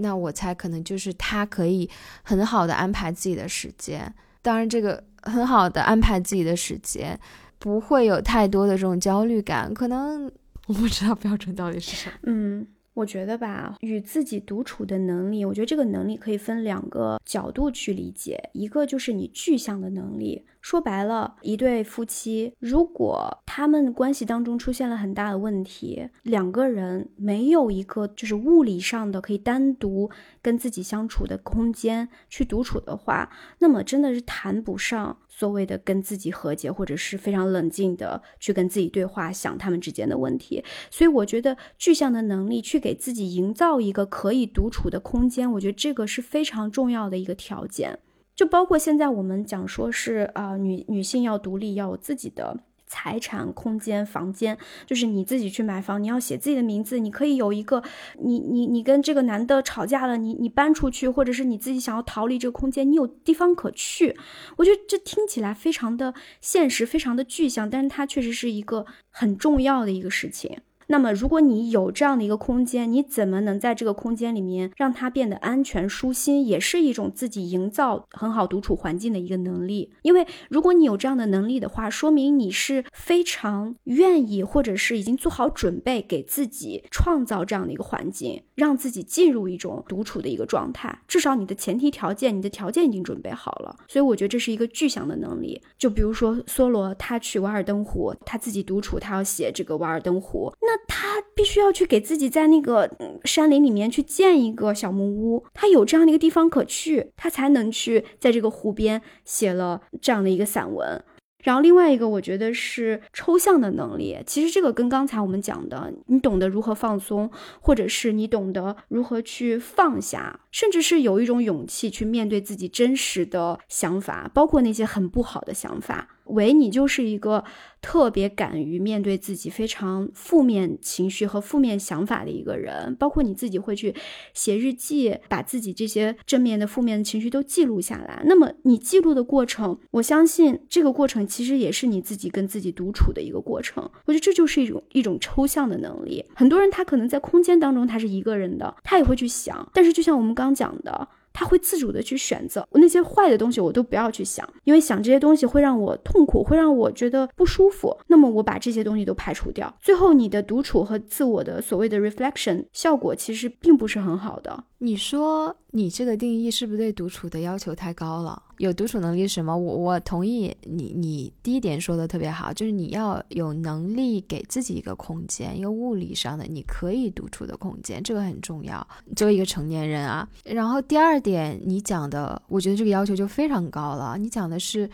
那我猜可能就是他可以很好的安排自己的时间，当然这个很好的安排自己的时间，不会有太多的这种焦虑感。可能我不知道标准到底是什么。嗯，我觉得吧，与自己独处的能力，我觉得这个能力可以分两个角度去理解，一个就是你具象的能力。说白了，一对夫妻，如果他们关系当中出现了很大的问题，两个人没有一个就是物理上的可以单独跟自己相处的空间去独处的话，那么真的是谈不上所谓的跟自己和解，或者是非常冷静的去跟自己对话，想他们之间的问题。所以我觉得具象的能力去给自己营造一个可以独处的空间，我觉得这个是非常重要的一个条件。就包括现在我们讲说是啊，女女性要独立，要有自己的财产、空间、房间，就是你自己去买房，你要写自己的名字，你可以有一个，你你你跟这个男的吵架了，你你搬出去，或者是你自己想要逃离这个空间，你有地方可去。我觉得这听起来非常的现实，非常的具象，但是它确实是一个很重要的一个事情。那么，如果你有这样的一个空间，你怎么能在这个空间里面让它变得安全舒心，也是一种自己营造很好独处环境的一个能力。因为如果你有这样的能力的话，说明你是非常愿意，或者是已经做好准备，给自己创造这样的一个环境，让自己进入一种独处的一个状态。至少你的前提条件，你的条件已经准备好了。所以我觉得这是一个具象的能力。就比如说梭罗，他去瓦尔登湖，他自己独处，他要写这个瓦尔登湖，那。他必须要去给自己在那个山林里面去建一个小木屋，他有这样的一个地方可去，他才能去在这个湖边写了这样的一个散文。然后另外一个，我觉得是抽象的能力。其实这个跟刚才我们讲的，你懂得如何放松，或者是你懂得如何去放下，甚至是有一种勇气去面对自己真实的想法，包括那些很不好的想法。唯你就是一个特别敢于面对自己非常负面情绪和负面想法的一个人，包括你自己会去写日记，把自己这些正面的、负面的情绪都记录下来。那么你记录的过程，我相信这个过程其实也是你自己跟自己独处的一个过程。我觉得这就是一种一种抽象的能力。很多人他可能在空间当中他是一个人的，他也会去想，但是就像我们刚讲的。他会自主的去选择，我那些坏的东西我都不要去想，因为想这些东西会让我痛苦，会让我觉得不舒服。那么我把这些东西都排除掉，最后你的独处和自我的所谓的 reflection 效果其实并不是很好的。你说你这个定义是不是对独处的要求太高了？有独处能力是什么？我我同意你，你第一点说的特别好，就是你要有能力给自己一个空间，一个物理上的你可以独处的空间，这个很重要。作为一个成年人啊，然后第二点你讲的，我觉得这个要求就非常高了。你讲的是。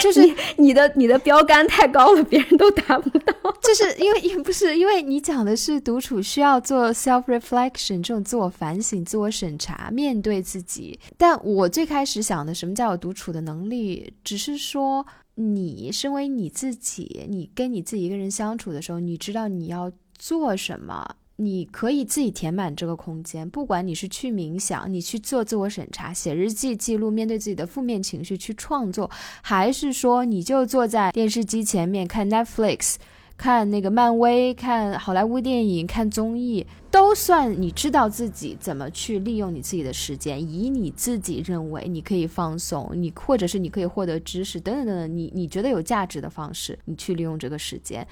就是你的你的标杆太高了，别人都达不到。[LAUGHS] 就是因为不是因为你讲的是独处需要做 self reflection 这种自我反省、自我审查、面对自己。但我最开始想的什么叫有独处的能力，只是说你身为你自己，你跟你自己一个人相处的时候，你知道你要做什么。你可以自己填满这个空间，不管你是去冥想，你去做自我审查、写日记记录、面对自己的负面情绪去创作，还是说你就坐在电视机前面看 Netflix、看那个漫威、看好莱坞电影、看综艺，都算你知道自己怎么去利用你自己的时间，以你自己认为你可以放松，你或者是你可以获得知识等等等等，你你觉得有价值的方式，你去利用这个时间。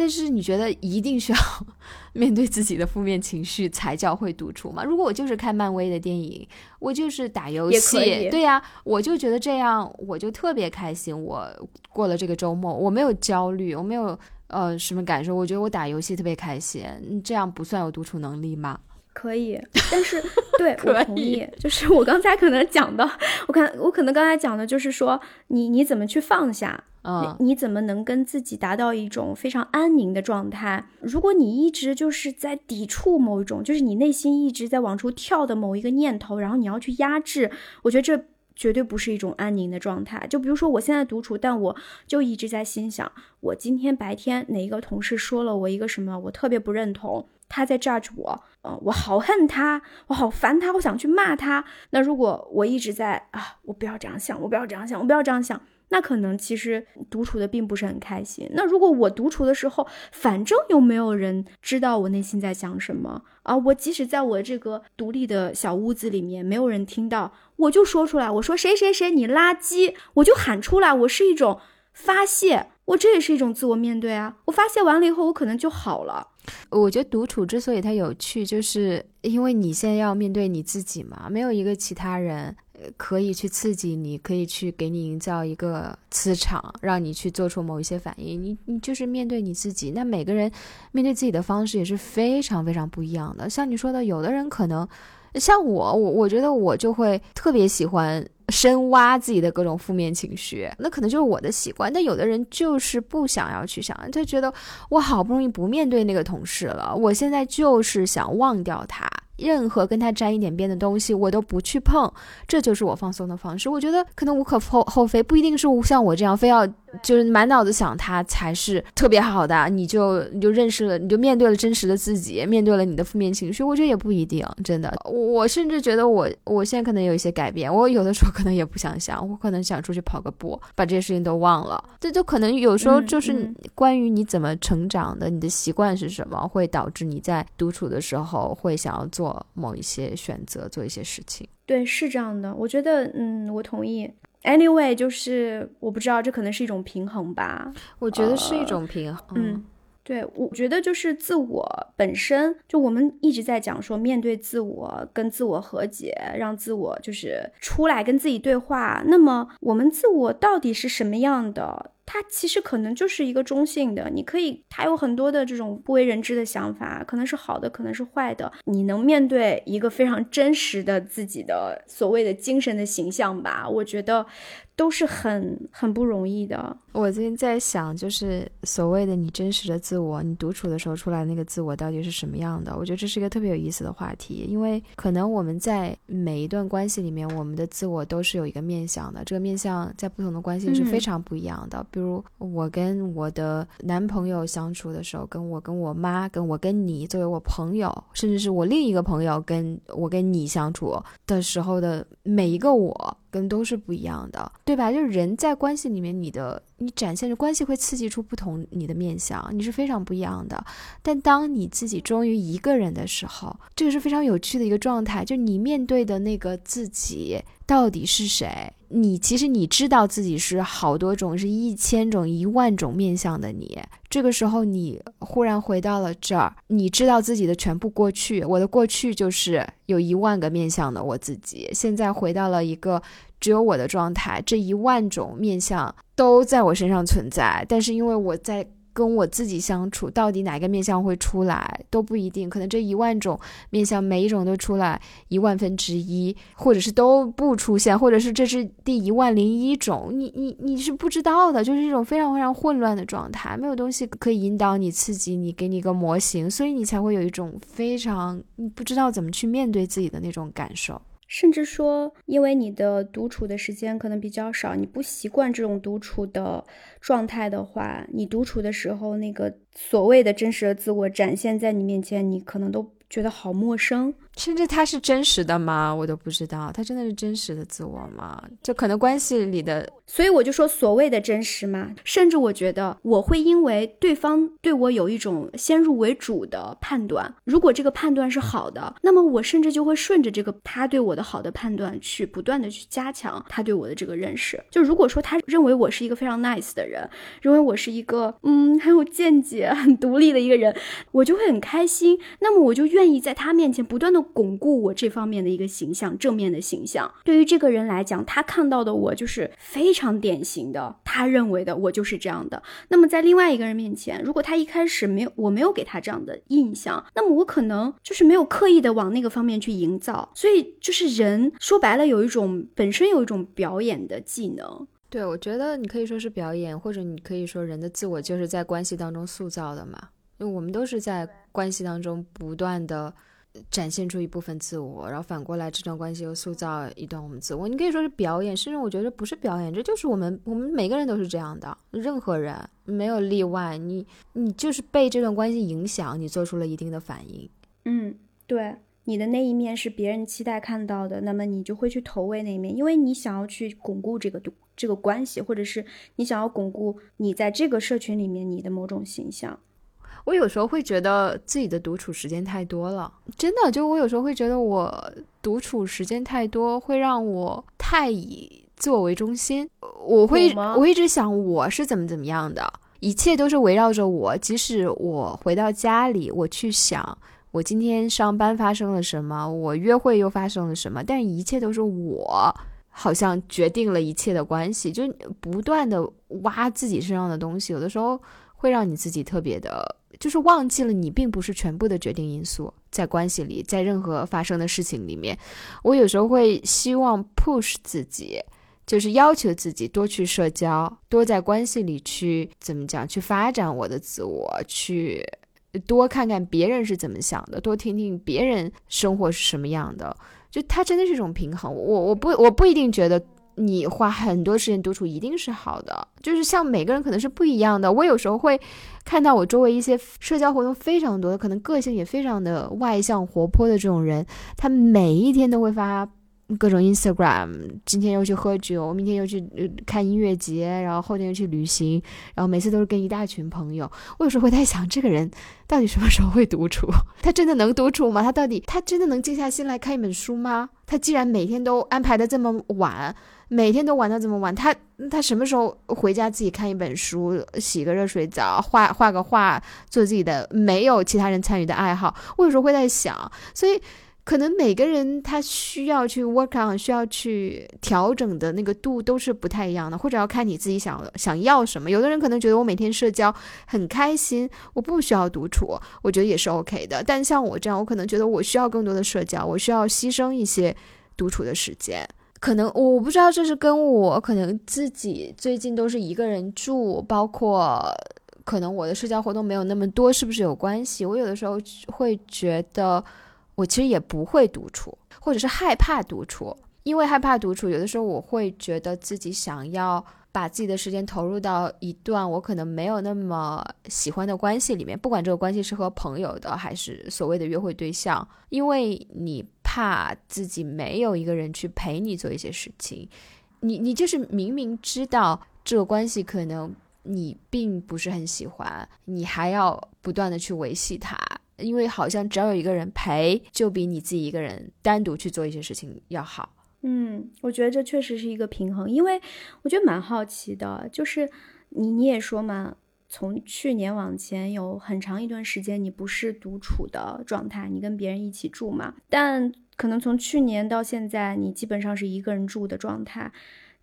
但是你觉得一定需要 [LAUGHS] 面对自己的负面情绪才叫会独处吗？如果我就是看漫威的电影，我就是打游戏，对呀，我就觉得这样我就特别开心。我过了这个周末，我没有焦虑，我没有呃什么感受，我觉得我打游戏特别开心。这样不算有独处能力吗？[LAUGHS] 可以，但是对 [LAUGHS] 我同意，就是我刚才可能讲的，我看我可能刚才讲的就是说，你你怎么去放下。嗯，你怎么能跟自己达到一种非常安宁的状态？如果你一直就是在抵触某一种，就是你内心一直在往出跳的某一个念头，然后你要去压制，我觉得这绝对不是一种安宁的状态。就比如说我现在独处，但我就一直在心想，我今天白天哪一个同事说了我一个什么，我特别不认同，他在 judge 我，呃，我好恨他，我好烦他，我想去骂他。那如果我一直在啊，我不要这样想，我不要这样想，我不要这样想。那可能其实独处的并不是很开心。那如果我独处的时候，反正又没有人知道我内心在想什么啊，我即使在我这个独立的小屋子里面，没有人听到，我就说出来，我说谁谁谁你垃圾，我就喊出来，我是一种发泄，我这也是一种自我面对啊。我发泄完了以后，我可能就好了。我觉得独处之所以它有趣，就是因为你现在要面对你自己嘛，没有一个其他人。可以去刺激你，可以去给你营造一个磁场，让你去做出某一些反应。你你就是面对你自己。那每个人面对自己的方式也是非常非常不一样的。像你说的，有的人可能像我，我我觉得我就会特别喜欢深挖自己的各种负面情绪，那可能就是我的习惯。但有的人就是不想要去想，他觉得我好不容易不面对那个同事了，我现在就是想忘掉他。任何跟他沾一点边的东西，我都不去碰，这就是我放松的方式。我觉得可能无可厚厚非，不一定是像我这样非要。就是满脑子想他才是特别好的，你就你就认识了，你就面对了真实的自己，面对了你的负面情绪。我觉得也不一定，真的。我甚至觉得我我现在可能有一些改变，我有的时候可能也不想想，我可能想出去跑个步，把这些事情都忘了。这就可能有时候就是关于你怎么成长的，你的习惯是什么，会导致你在独处的时候会想要做某一些选择，做一些事情。对，是这样的。我觉得，嗯，我同意。Anyway，就是我不知道，这可能是一种平衡吧。我觉得是一种平衡。嗯，对，我觉得就是自我本身就我们一直在讲说，面对自我，跟自我和解，让自我就是出来跟自己对话。那么，我们自我到底是什么样的？它其实可能就是一个中性的，你可以，他有很多的这种不为人知的想法，可能是好的，可能是坏的。你能面对一个非常真实的自己的所谓的精神的形象吧？我觉得。都是很很不容易的。我最近在想，就是所谓的你真实的自我，你独处的时候出来那个自我到底是什么样的？我觉得这是一个特别有意思的话题，因为可能我们在每一段关系里面，我们的自我都是有一个面向的。这个面向在不同的关系是非常不一样的。比比如我跟我的男朋友相处的时候，跟我跟我妈，跟我跟你作为我朋友，甚至是我另一个朋友跟我跟你相处的时候的每一个我。跟都是不一样的，对吧？就是人在关系里面，你的你展现的关系会刺激出不同你的面相，你是非常不一样的。但当你自己忠于一个人的时候，这个是非常有趣的一个状态，就你面对的那个自己到底是谁？你其实你知道自己是好多种，是一千种、一万种面相的你。这个时候你忽然回到了这儿，你知道自己的全部过去。我的过去就是有一万个面向的我自己，现在回到了一个只有我的状态，这一万种面相都在我身上存在，但是因为我在。跟我自己相处，到底哪个面相会出来都不一定，可能这一万种面相，每一种都出来一万分之一，或者是都不出现，或者是这是第一万零一种，你你你是不知道的，就是一种非常非常混乱的状态，没有东西可以引导你、刺激你、给你一个模型，所以你才会有一种非常你不知道怎么去面对自己的那种感受。甚至说，因为你的独处的时间可能比较少，你不习惯这种独处的状态的话，你独处的时候，那个所谓的真实的自我展现在你面前，你可能都觉得好陌生。甚至他是真实的吗？我都不知道，他真的是真实的自我吗？就可能关系里的，所以我就说所谓的真实嘛。甚至我觉得我会因为对方对我有一种先入为主的判断，如果这个判断是好的，那么我甚至就会顺着这个他对我的好的判断去不断的去加强他对我的这个认识。就如果说他认为我是一个非常 nice 的人，认为我是一个嗯很有见解、很独立的一个人，我就会很开心。那么我就愿意在他面前不断的。巩固我这方面的一个形象，正面的形象。对于这个人来讲，他看到的我就是非常典型的，他认为的我就是这样的。那么在另外一个人面前，如果他一开始没有，我没有给他这样的印象，那么我可能就是没有刻意的往那个方面去营造。所以就是人说白了，有一种本身有一种表演的技能。对，我觉得你可以说是表演，或者你可以说人的自我就是在关系当中塑造的嘛。因为我们都是在关系当中不断的。展现出一部分自我，然后反过来这段关系又塑造一段我们自我。你可以说是表演，甚至我觉得不是表演，这就是我们我们每个人都是这样的，任何人没有例外。你你就是被这段关系影响，你做出了一定的反应。嗯，对，你的那一面是别人期待看到的，那么你就会去投喂那一面，因为你想要去巩固这个这个关系，或者是你想要巩固你在这个社群里面你的某种形象。我有时候会觉得自己的独处时间太多了，真的，就我有时候会觉得我独处时间太多，会让我太以自我为中心。我会，我一直想我是怎么怎么样的，一切都是围绕着我。即使我回到家里，我去想我今天上班发生了什么，我约会又发生了什么，但一切都是我好像决定了一切的关系，就不断的挖自己身上的东西，有的时候会让你自己特别的。就是忘记了你并不是全部的决定因素，在关系里，在任何发生的事情里面，我有时候会希望 push 自己，就是要求自己多去社交，多在关系里去怎么讲，去发展我的自我，去多看看别人是怎么想的，多听听别人生活是什么样的。就它真的是一种平衡。我我不我不一定觉得。你花很多时间独处一定是好的，就是像每个人可能是不一样的。我有时候会看到我周围一些社交活动非常多的，可能个性也非常的外向活泼的这种人，他每一天都会发。各种 Instagram，今天又去喝酒，明天又去看音乐节，然后后天又去旅行，然后每次都是跟一大群朋友。我有时候会在想，这个人到底什么时候会独处？[LAUGHS] 他真的能独处吗？他到底他真的能静下心来看一本书吗？他既然每天都安排的这么晚，每天都玩到这么晚，他他什么时候回家自己看一本书，洗个热水澡，画画个画，做自己的没有其他人参与的爱好？我有时候会在想，所以。可能每个人他需要去 work on，需要去调整的那个度都是不太一样的，或者要看你自己想想要什么。有的人可能觉得我每天社交很开心，我不需要独处，我觉得也是 OK 的。但像我这样，我可能觉得我需要更多的社交，我需要牺牲一些独处的时间。可能我不知道这是跟我可能自己最近都是一个人住，包括可能我的社交活动没有那么多，是不是有关系？我有的时候会觉得。我其实也不会独处，或者是害怕独处，因为害怕独处，有的时候我会觉得自己想要把自己的时间投入到一段我可能没有那么喜欢的关系里面，不管这个关系是和朋友的还是所谓的约会对象，因为你怕自己没有一个人去陪你做一些事情，你你就是明明知道这个关系可能你并不是很喜欢，你还要不断的去维系它。因为好像只要有一个人陪，就比你自己一个人单独去做一些事情要好。嗯，我觉得这确实是一个平衡。因为我觉得蛮好奇的，就是你你也说嘛，从去年往前有很长一段时间你不是独处的状态，你跟别人一起住嘛？但可能从去年到现在，你基本上是一个人住的状态，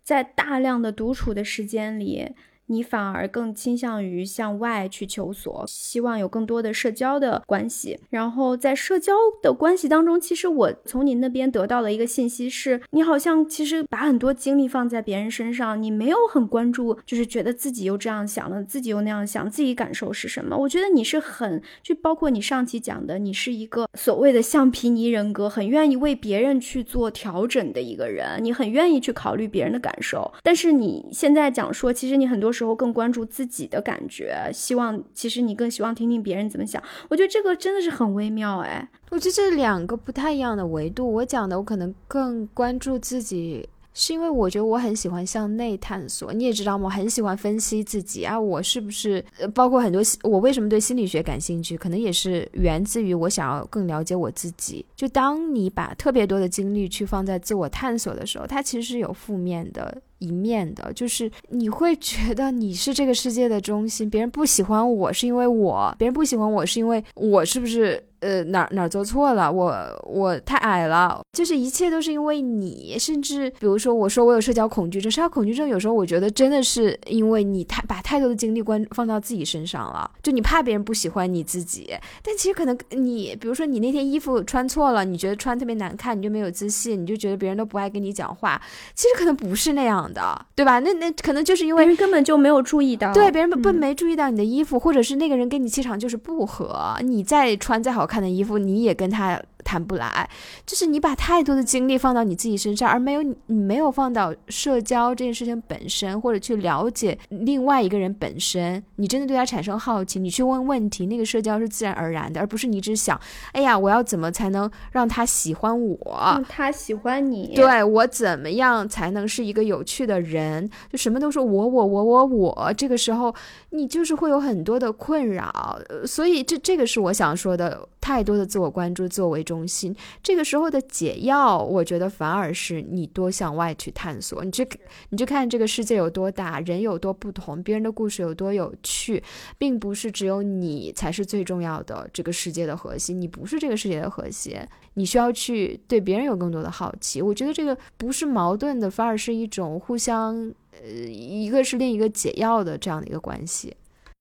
在大量的独处的时间里。你反而更倾向于向外去求索，希望有更多的社交的关系。然后在社交的关系当中，其实我从您那边得到的一个信息是，你好像其实把很多精力放在别人身上，你没有很关注，就是觉得自己又这样想了，自己又那样想，自己感受是什么？我觉得你是很，就包括你上期讲的，你是一个所谓的橡皮泥人格，很愿意为别人去做调整的一个人，你很愿意去考虑别人的感受。但是你现在讲说，其实你很多时候更关注自己的感觉，希望其实你更希望听听别人怎么想。我觉得这个真的是很微妙哎。我觉得这两个不太一样的维度。我讲的我可能更关注自己，是因为我觉得我很喜欢向内探索。你也知道吗？我很喜欢分析自己啊，我是不是包括很多我为什么对心理学感兴趣，可能也是源自于我想要更了解我自己。就当你把特别多的精力去放在自我探索的时候，它其实是有负面的。一面的，就是你会觉得你是这个世界的中心，别人不喜欢我是因为我，别人不喜欢我是因为我是不是？呃，哪哪做错了？我我太矮了，就是一切都是因为你。甚至比如说，我说我有社交恐惧症，社交恐惧症有时候我觉得真的是因为你太把太多的精力关放到自己身上了，就你怕别人不喜欢你自己。但其实可能你，比如说你那天衣服穿错了，你觉得穿特别难看，你就没有自信，你就觉得别人都不爱跟你讲话。其实可能不是那样的，对吧？那那可能就是因为别人根本就没有注意到，对，别人不不没注意到你的衣服，或者是那个人跟你气场就是不合，你再穿再好。看的衣服，你也跟他。谈不来，就是你把太多的精力放到你自己身上，而没有你没有放到社交这件事情本身，或者去了解另外一个人本身。你真的对他产生好奇，你去问问题，那个社交是自然而然的，而不是你只想，哎呀，我要怎么才能让他喜欢我？他喜欢你？对我怎么样才能是一个有趣的人？就什么都说我我我我我，这个时候你就是会有很多的困扰。所以这这个是我想说的，太多的自我关注，自我为中。中心这个时候的解药，我觉得反而是你多向外去探索，你去你去看这个世界有多大，人有多不同，别人的故事有多有趣，并不是只有你才是最重要的这个世界的核心，你不是这个世界的核心，你需要去对别人有更多的好奇。我觉得这个不是矛盾的，反而是一种互相呃，一个是另一个解药的这样的一个关系。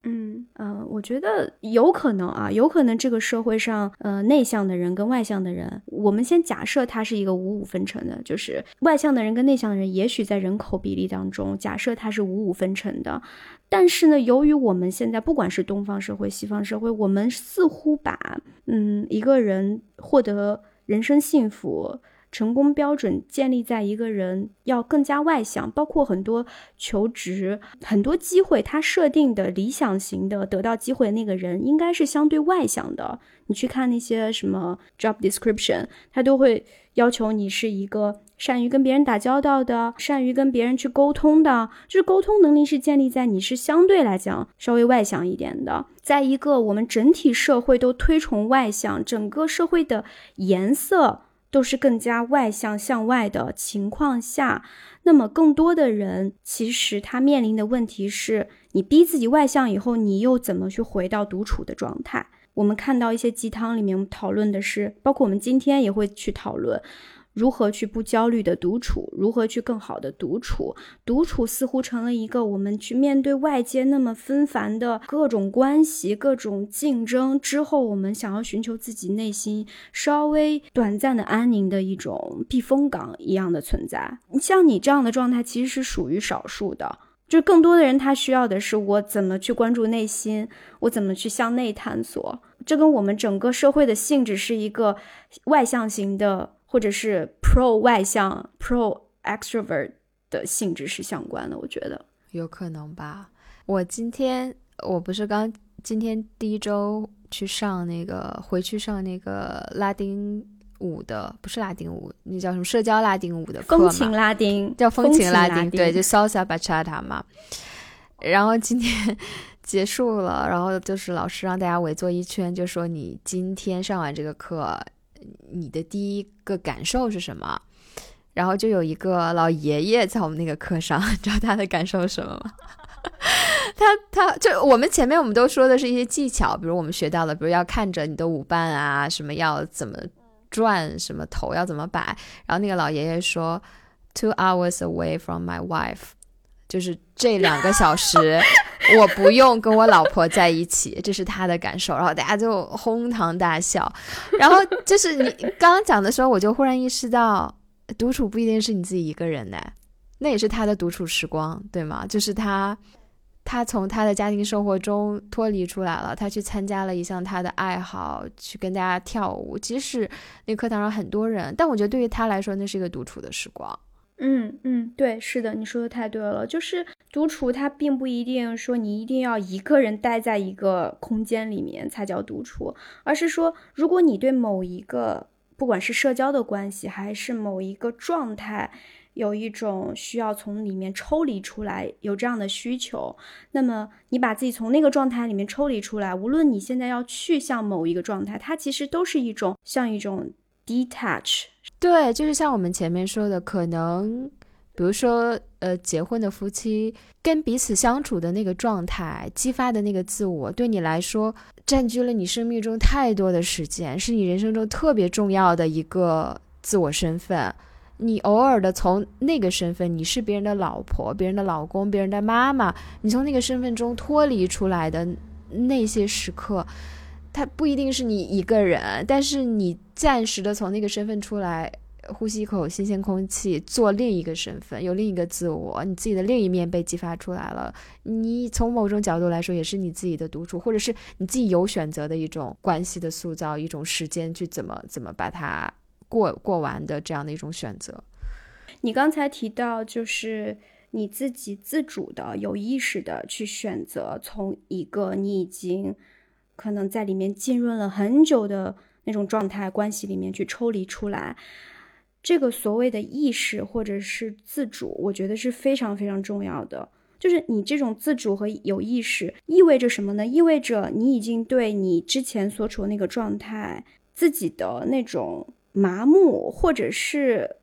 嗯呃，我觉得有可能啊，有可能这个社会上，呃，内向的人跟外向的人，我们先假设他是一个五五分成的，就是外向的人跟内向的人，也许在人口比例当中，假设他是五五分成的。但是呢，由于我们现在不管是东方社会、西方社会，我们似乎把嗯一个人获得人生幸福。成功标准建立在一个人要更加外向，包括很多求职、很多机会，他设定的理想型的得到机会的那个人应该是相对外向的。你去看那些什么 job description，他都会要求你是一个善于跟别人打交道的，善于跟别人去沟通的，就是沟通能力是建立在你是相对来讲稍微外向一点的。在一个我们整体社会都推崇外向，整个社会的颜色。都是更加外向向外的情况下，那么更多的人其实他面临的问题是，你逼自己外向以后，你又怎么去回到独处的状态？我们看到一些鸡汤里面讨论的是，包括我们今天也会去讨论。如何去不焦虑的独处？如何去更好的独处？独处似乎成了一个我们去面对外界那么纷繁的各种关系、各种竞争之后，我们想要寻求自己内心稍微短暂的安宁的一种避风港一样的存在。像你这样的状态，其实是属于少数的。就更多的人，他需要的是我怎么去关注内心，我怎么去向内探索。这跟我们整个社会的性质是一个外向型的。或者是 pro 外向 pro extrovert 的性质是相关的，我觉得有可能吧。我今天我不是刚今天第一周去上那个回去上那个拉丁舞的，不是拉丁舞，那叫什么社交拉丁舞的课风情拉丁叫风情拉丁，对，就 salsa bachata 嘛。然后今天 [LAUGHS] 结束了，然后就是老师让大家围坐一圈，就说你今天上完这个课。你的第一个感受是什么？然后就有一个老爷爷在我们那个课上，你 [LAUGHS] 知道他的感受是什么吗？[LAUGHS] 他他就我们前面我们都说的是一些技巧，比如我们学到了，比如要看着你的舞伴啊，什么要怎么转，什么头要怎么摆。然后那个老爷爷说，two hours away from my wife，就是这两个小时我不用跟我老婆在一起，这是他的感受。然后大家就哄堂大笑。然后就是你刚刚讲的时候，我就忽然意识到，独处不一定是你自己一个人呢。那也是他的独处时光，对吗？就是他，他从他的家庭生活中脱离出来了，他去参加了一项他的爱好，去跟大家跳舞。即使那课堂上很多人，但我觉得对于他来说，那是一个独处的时光。嗯嗯，对，是的，你说的太对了。就是独处，它并不一定说你一定要一个人待在一个空间里面才叫独处，而是说，如果你对某一个，不管是社交的关系，还是某一个状态。有一种需要从里面抽离出来，有这样的需求，那么你把自己从那个状态里面抽离出来，无论你现在要去向某一个状态，它其实都是一种像一种 detach。对，就是像我们前面说的，可能比如说呃，结婚的夫妻跟彼此相处的那个状态，激发的那个自我，对你来说占据了你生命中太多的时间，是你人生中特别重要的一个自我身份。你偶尔的从那个身份，你是别人的老婆、别人的老公、别人的妈妈，你从那个身份中脱离出来的那些时刻，他不一定是你一个人，但是你暂时的从那个身份出来，呼吸一口新鲜空气，做另一个身份，有另一个自我，你自己的另一面被激发出来了。你从某种角度来说，也是你自己的独处，或者是你自己有选择的一种关系的塑造，一种时间去怎么怎么把它。过过完的这样的一种选择，你刚才提到，就是你自己自主的、有意识的去选择，从一个你已经可能在里面浸润了很久的那种状态关系里面去抽离出来。这个所谓的意识或者是自主，我觉得是非常非常重要的。就是你这种自主和有意识意味着什么呢？意味着你已经对你之前所处的那个状态自己的那种。麻木，或者是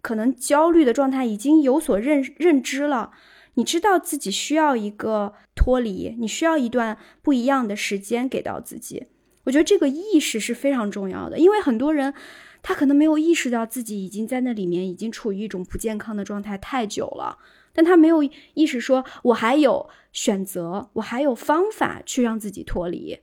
可能焦虑的状态，已经有所认认知了。你知道自己需要一个脱离，你需要一段不一样的时间给到自己。我觉得这个意识是非常重要的，因为很多人他可能没有意识到自己已经在那里面已经处于一种不健康的状态太久了，但他没有意识说，我还有选择，我还有方法去让自己脱离。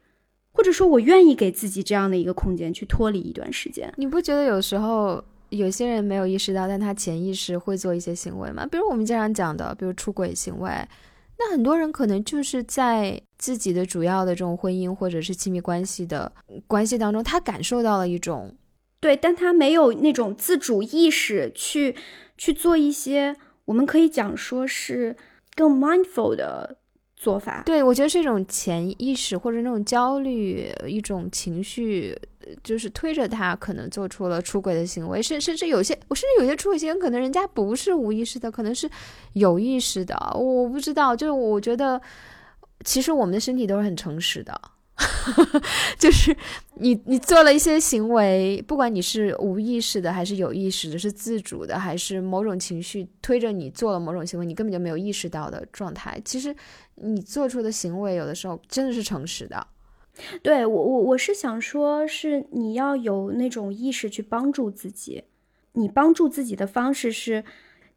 或者说我愿意给自己这样的一个空间去脱离一段时间，你不觉得有时候有些人没有意识到，但他潜意识会做一些行为嘛？比如我们经常讲的，比如出轨行为，那很多人可能就是在自己的主要的这种婚姻或者是亲密关系的关系当中，他感受到了一种对，但他没有那种自主意识去去做一些我们可以讲说是更 mindful 的。做法对我觉得是一种潜意识或者那种焦虑一种情绪，就是推着他可能做出了出轨的行为，甚甚至有些我甚至有些出轨行为可能人家不是无意识的，可能是有意识的，我不知道。就是我觉得其实我们的身体都是很诚实的。[LAUGHS] 就是你，你做了一些行为，不管你是无意识的还是有意识的，是自主的还是某种情绪推着你做了某种行为，你根本就没有意识到的状态。其实你做出的行为，有的时候真的是诚实的。对我，我我是想说，是你要有那种意识去帮助自己。你帮助自己的方式是，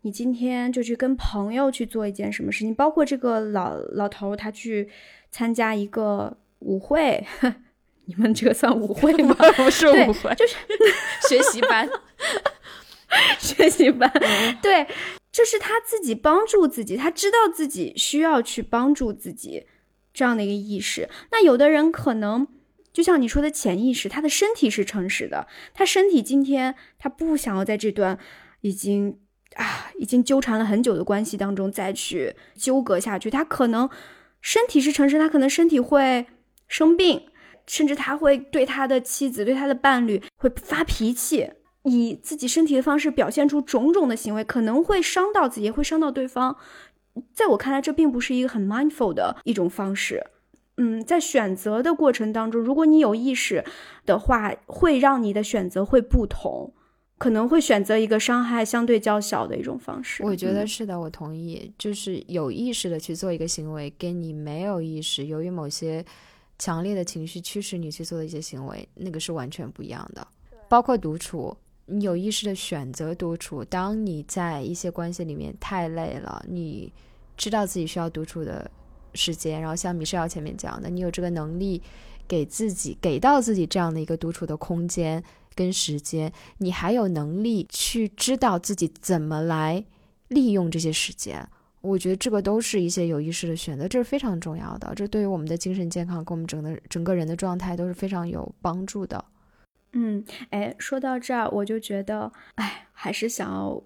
你今天就去跟朋友去做一件什么事情，包括这个老老头他去参加一个。舞会，[LAUGHS] 你们这个算舞会吗？[LAUGHS] 不是舞会，就是 [LAUGHS] 学习班。学习班，对，这是他自己帮助自己，他知道自己需要去帮助自己这样的一个意识。那有的人可能就像你说的潜意识，他的身体是诚实的，他身体今天他不想要在这段已经啊已经纠缠了很久的关系当中再去纠葛下去，他可能身体是诚实，他可能身体会。生病，甚至他会对他的妻子、对他的伴侣会发脾气，以自己身体的方式表现出种种的行为，可能会伤到自己，也会伤到对方。在我看来，这并不是一个很 mindful 的一种方式。嗯，在选择的过程当中，如果你有意识的话，会让你的选择会不同。可能会选择一个伤害相对较小的一种方式。我觉得是的，我同意。就是有意识的去做一个行为，跟你没有意识，由于某些强烈的情绪驱使你去做的一些行为，那个是完全不一样的。包括独处，你有意识的选择独处。当你在一些关系里面太累了，你知道自己需要独处的时间，然后像米歇尔前面讲的，你有这个能力给自己给到自己这样的一个独处的空间跟时间，你还有能力去知道自己怎么来利用这些时间。我觉得这个都是一些有意识的选择，这是非常重要的。这对于我们的精神健康跟我们整个整个人的状态都是非常有帮助的。嗯，哎，说到这儿，我就觉得，哎，还是想要，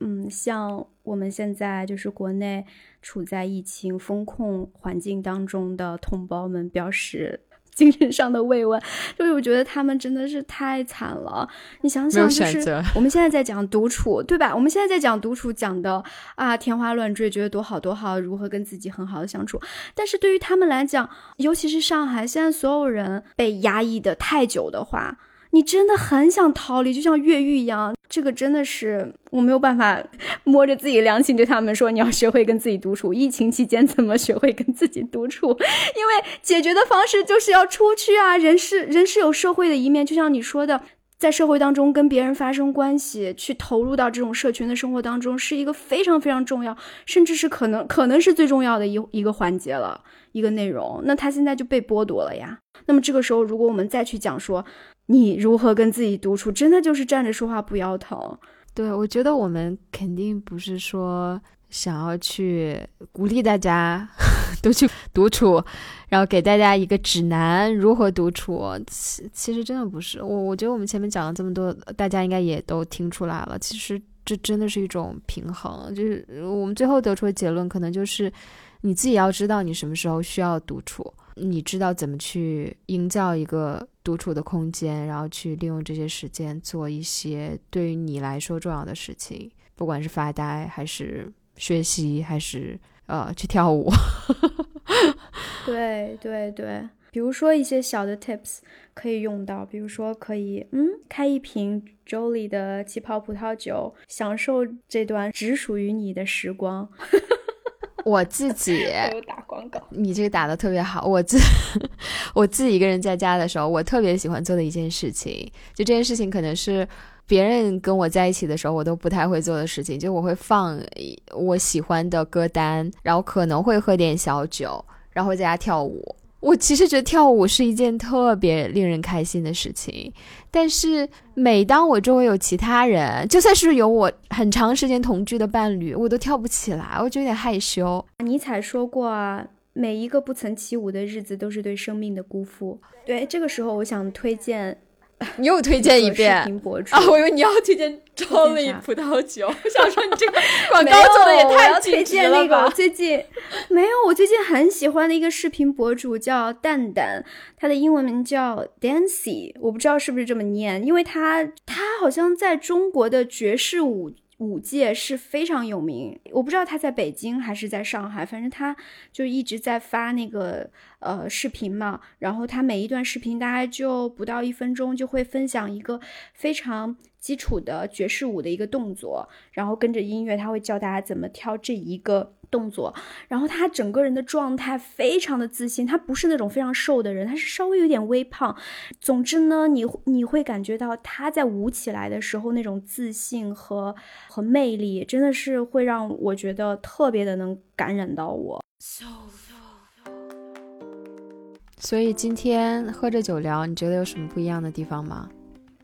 嗯，向我们现在就是国内处在疫情风控环境当中的同胞们表示精神上的慰问，就是我觉得他们真的是太惨了。你想想，就是 [LAUGHS] 我们现在在讲独处，对吧？我们现在在讲独处，讲的啊天花乱坠，觉得多好多好，如何跟自己很好的相处。但是对于他们来讲，尤其是上海，现在所有人被压抑的太久的话。你真的很想逃离，就像越狱一样。这个真的是我没有办法摸着自己良心对他们说，你要学会跟自己独处。疫情期间怎么学会跟自己独处？[LAUGHS] 因为解决的方式就是要出去啊！人是人是有社会的一面，就像你说的，在社会当中跟别人发生关系，去投入到这种社群的生活当中，是一个非常非常重要，甚至是可能可能是最重要的一一个环节了，一个内容。那他现在就被剥夺了呀。那么这个时候，如果我们再去讲说，你如何跟自己独处？真的就是站着说话不腰疼。对，我觉得我们肯定不是说想要去鼓励大家 [LAUGHS] 都去独处，然后给大家一个指南如何独处。其其实真的不是。我我觉得我们前面讲了这么多，大家应该也都听出来了。其实这真的是一种平衡，就是我们最后得出的结论，可能就是你自己要知道你什么时候需要独处。你知道怎么去营造一个独处的空间，然后去利用这些时间做一些对于你来说重要的事情，不管是发呆，还是学习，还是呃去跳舞。[LAUGHS] 对对对，比如说一些小的 tips 可以用到，比如说可以嗯开一瓶 Jolly 的气泡葡萄酒，享受这段只属于你的时光。[LAUGHS] 我自己打广告，你这个打的特别好。我自 [LAUGHS] 我自己一个人在家的时候，我特别喜欢做的一件事情，就这件事情可能是别人跟我在一起的时候，我都不太会做的事情。就我会放我喜欢的歌单，然后可能会喝点小酒，然后在家跳舞。我其实觉得跳舞是一件特别令人开心的事情，但是每当我周围有其他人，就算是有我很长时间同居的伴侣，我都跳不起来，我就有点害羞。尼采说过啊，每一个不曾起舞的日子都是对生命的辜负。对，这个时候我想推荐。[LAUGHS] 你又推荐一遍啊！我以为你要推荐 Jolly 葡萄酒，[LAUGHS] 我想说你这个广告做的也太推荐那个最近没有，我最近很喜欢的一个视频博主叫蛋蛋，他的英文名叫 Dancy，我不知道是不是这么念，因为他他好像在中国的爵士舞。舞界是非常有名，我不知道他在北京还是在上海，反正他就一直在发那个呃视频嘛。然后他每一段视频大家就不到一分钟，就会分享一个非常基础的爵士舞的一个动作，然后跟着音乐，他会教大家怎么跳这一个。动作，然后他整个人的状态非常的自信，他不是那种非常瘦的人，他是稍微有点微胖。总之呢，你你会感觉到他在舞起来的时候那种自信和和魅力，真的是会让我觉得特别的能感染到我。所以今天喝着酒聊，你觉得有什么不一样的地方吗？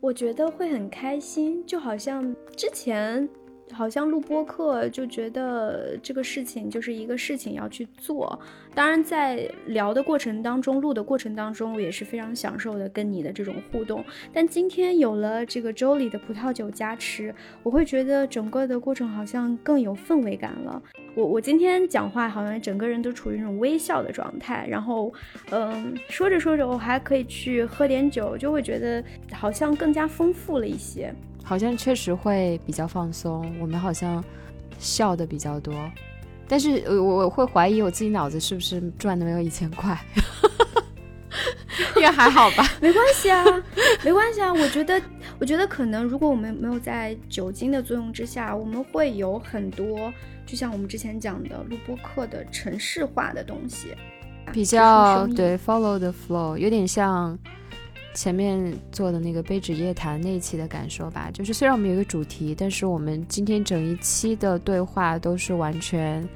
我觉得会很开心，就好像之前。好像录播课就觉得这个事情就是一个事情要去做。当然，在聊的过程当中，录的过程当中，我也是非常享受的跟你的这种互动。但今天有了这个周里的葡萄酒加持，我会觉得整个的过程好像更有氛围感了。我我今天讲话好像整个人都处于那种微笑的状态，然后，嗯，说着说着我还可以去喝点酒，就会觉得好像更加丰富了一些。好像确实会比较放松，我们好像笑的比较多，但是我我会怀疑我自己脑子是不是转的没有以前快，[LAUGHS] 应该还好吧？[LAUGHS] 没关系啊，没关系啊，我觉得我觉得可能如果我们没有在酒精的作用之下，我们会有很多，就像我们之前讲的录播课的城市化的东西，比较对 follow the flow，有点像前面做的那个杯纸夜谈那一期的感受吧。就是虽然我们有一个主题，但是我们今天整一期的对话都是完全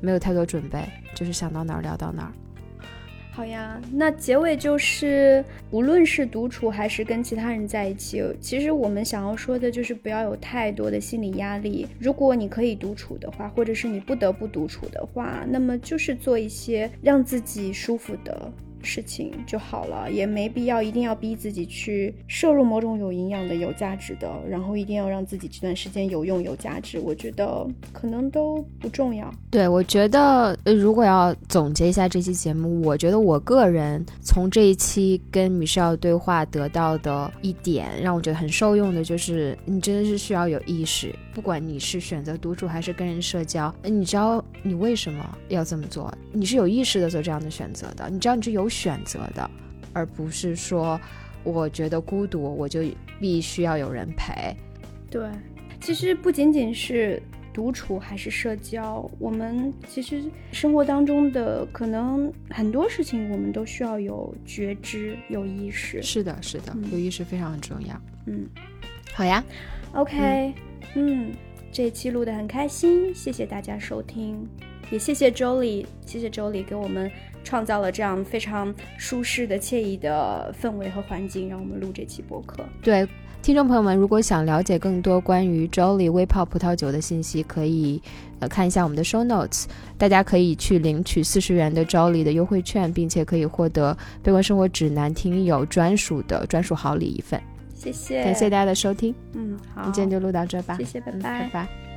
没有太多准备，就是想到哪儿聊到哪儿。好呀，那结尾就是，无论是独处还是跟其他人在一起，其实我们想要说的就是不要有太多的心理压力。如果你可以独处的话，或者是你不得不独处的话，那么就是做一些让自己舒服的。事情就好了，也没必要一定要逼自己去摄入某种有营养的、有价值的，然后一定要让自己这段时间有用、有价值。我觉得可能都不重要。对，我觉得如果要总结一下这期节目，我觉得我个人从这一期跟米歇尔对话得到的一点，让我觉得很受用的就是，你真的是需要有意识，不管你是选择独处还是跟人社交，你知道你为什么要这么做，你是有意识的做这样的选择的，你知道你是有。选择的，而不是说我觉得孤独，我就必须要有人陪。对，其实不仅仅是独处，还是社交。我们其实生活当中的可能很多事情，我们都需要有觉知、有意识。是的，是的，有意识非常重要。嗯，好呀，OK，嗯，这一期录得很开心，谢谢大家收听，也谢谢周丽，谢谢周丽给我们。创造了这样非常舒适的、惬意的氛围和环境，让我们录这期播客。对听众朋友们，如果想了解更多关于 Jolly 微泡葡萄酒的信息，可以呃看一下我们的 Show Notes。大家可以去领取四十元的 Jolly 的优惠券，并且可以获得《悲观生活指南》听友专属的专属好礼一份。谢谢，感谢大家的收听。嗯，好，今天就录到这吧。谢谢，拜拜，拜拜。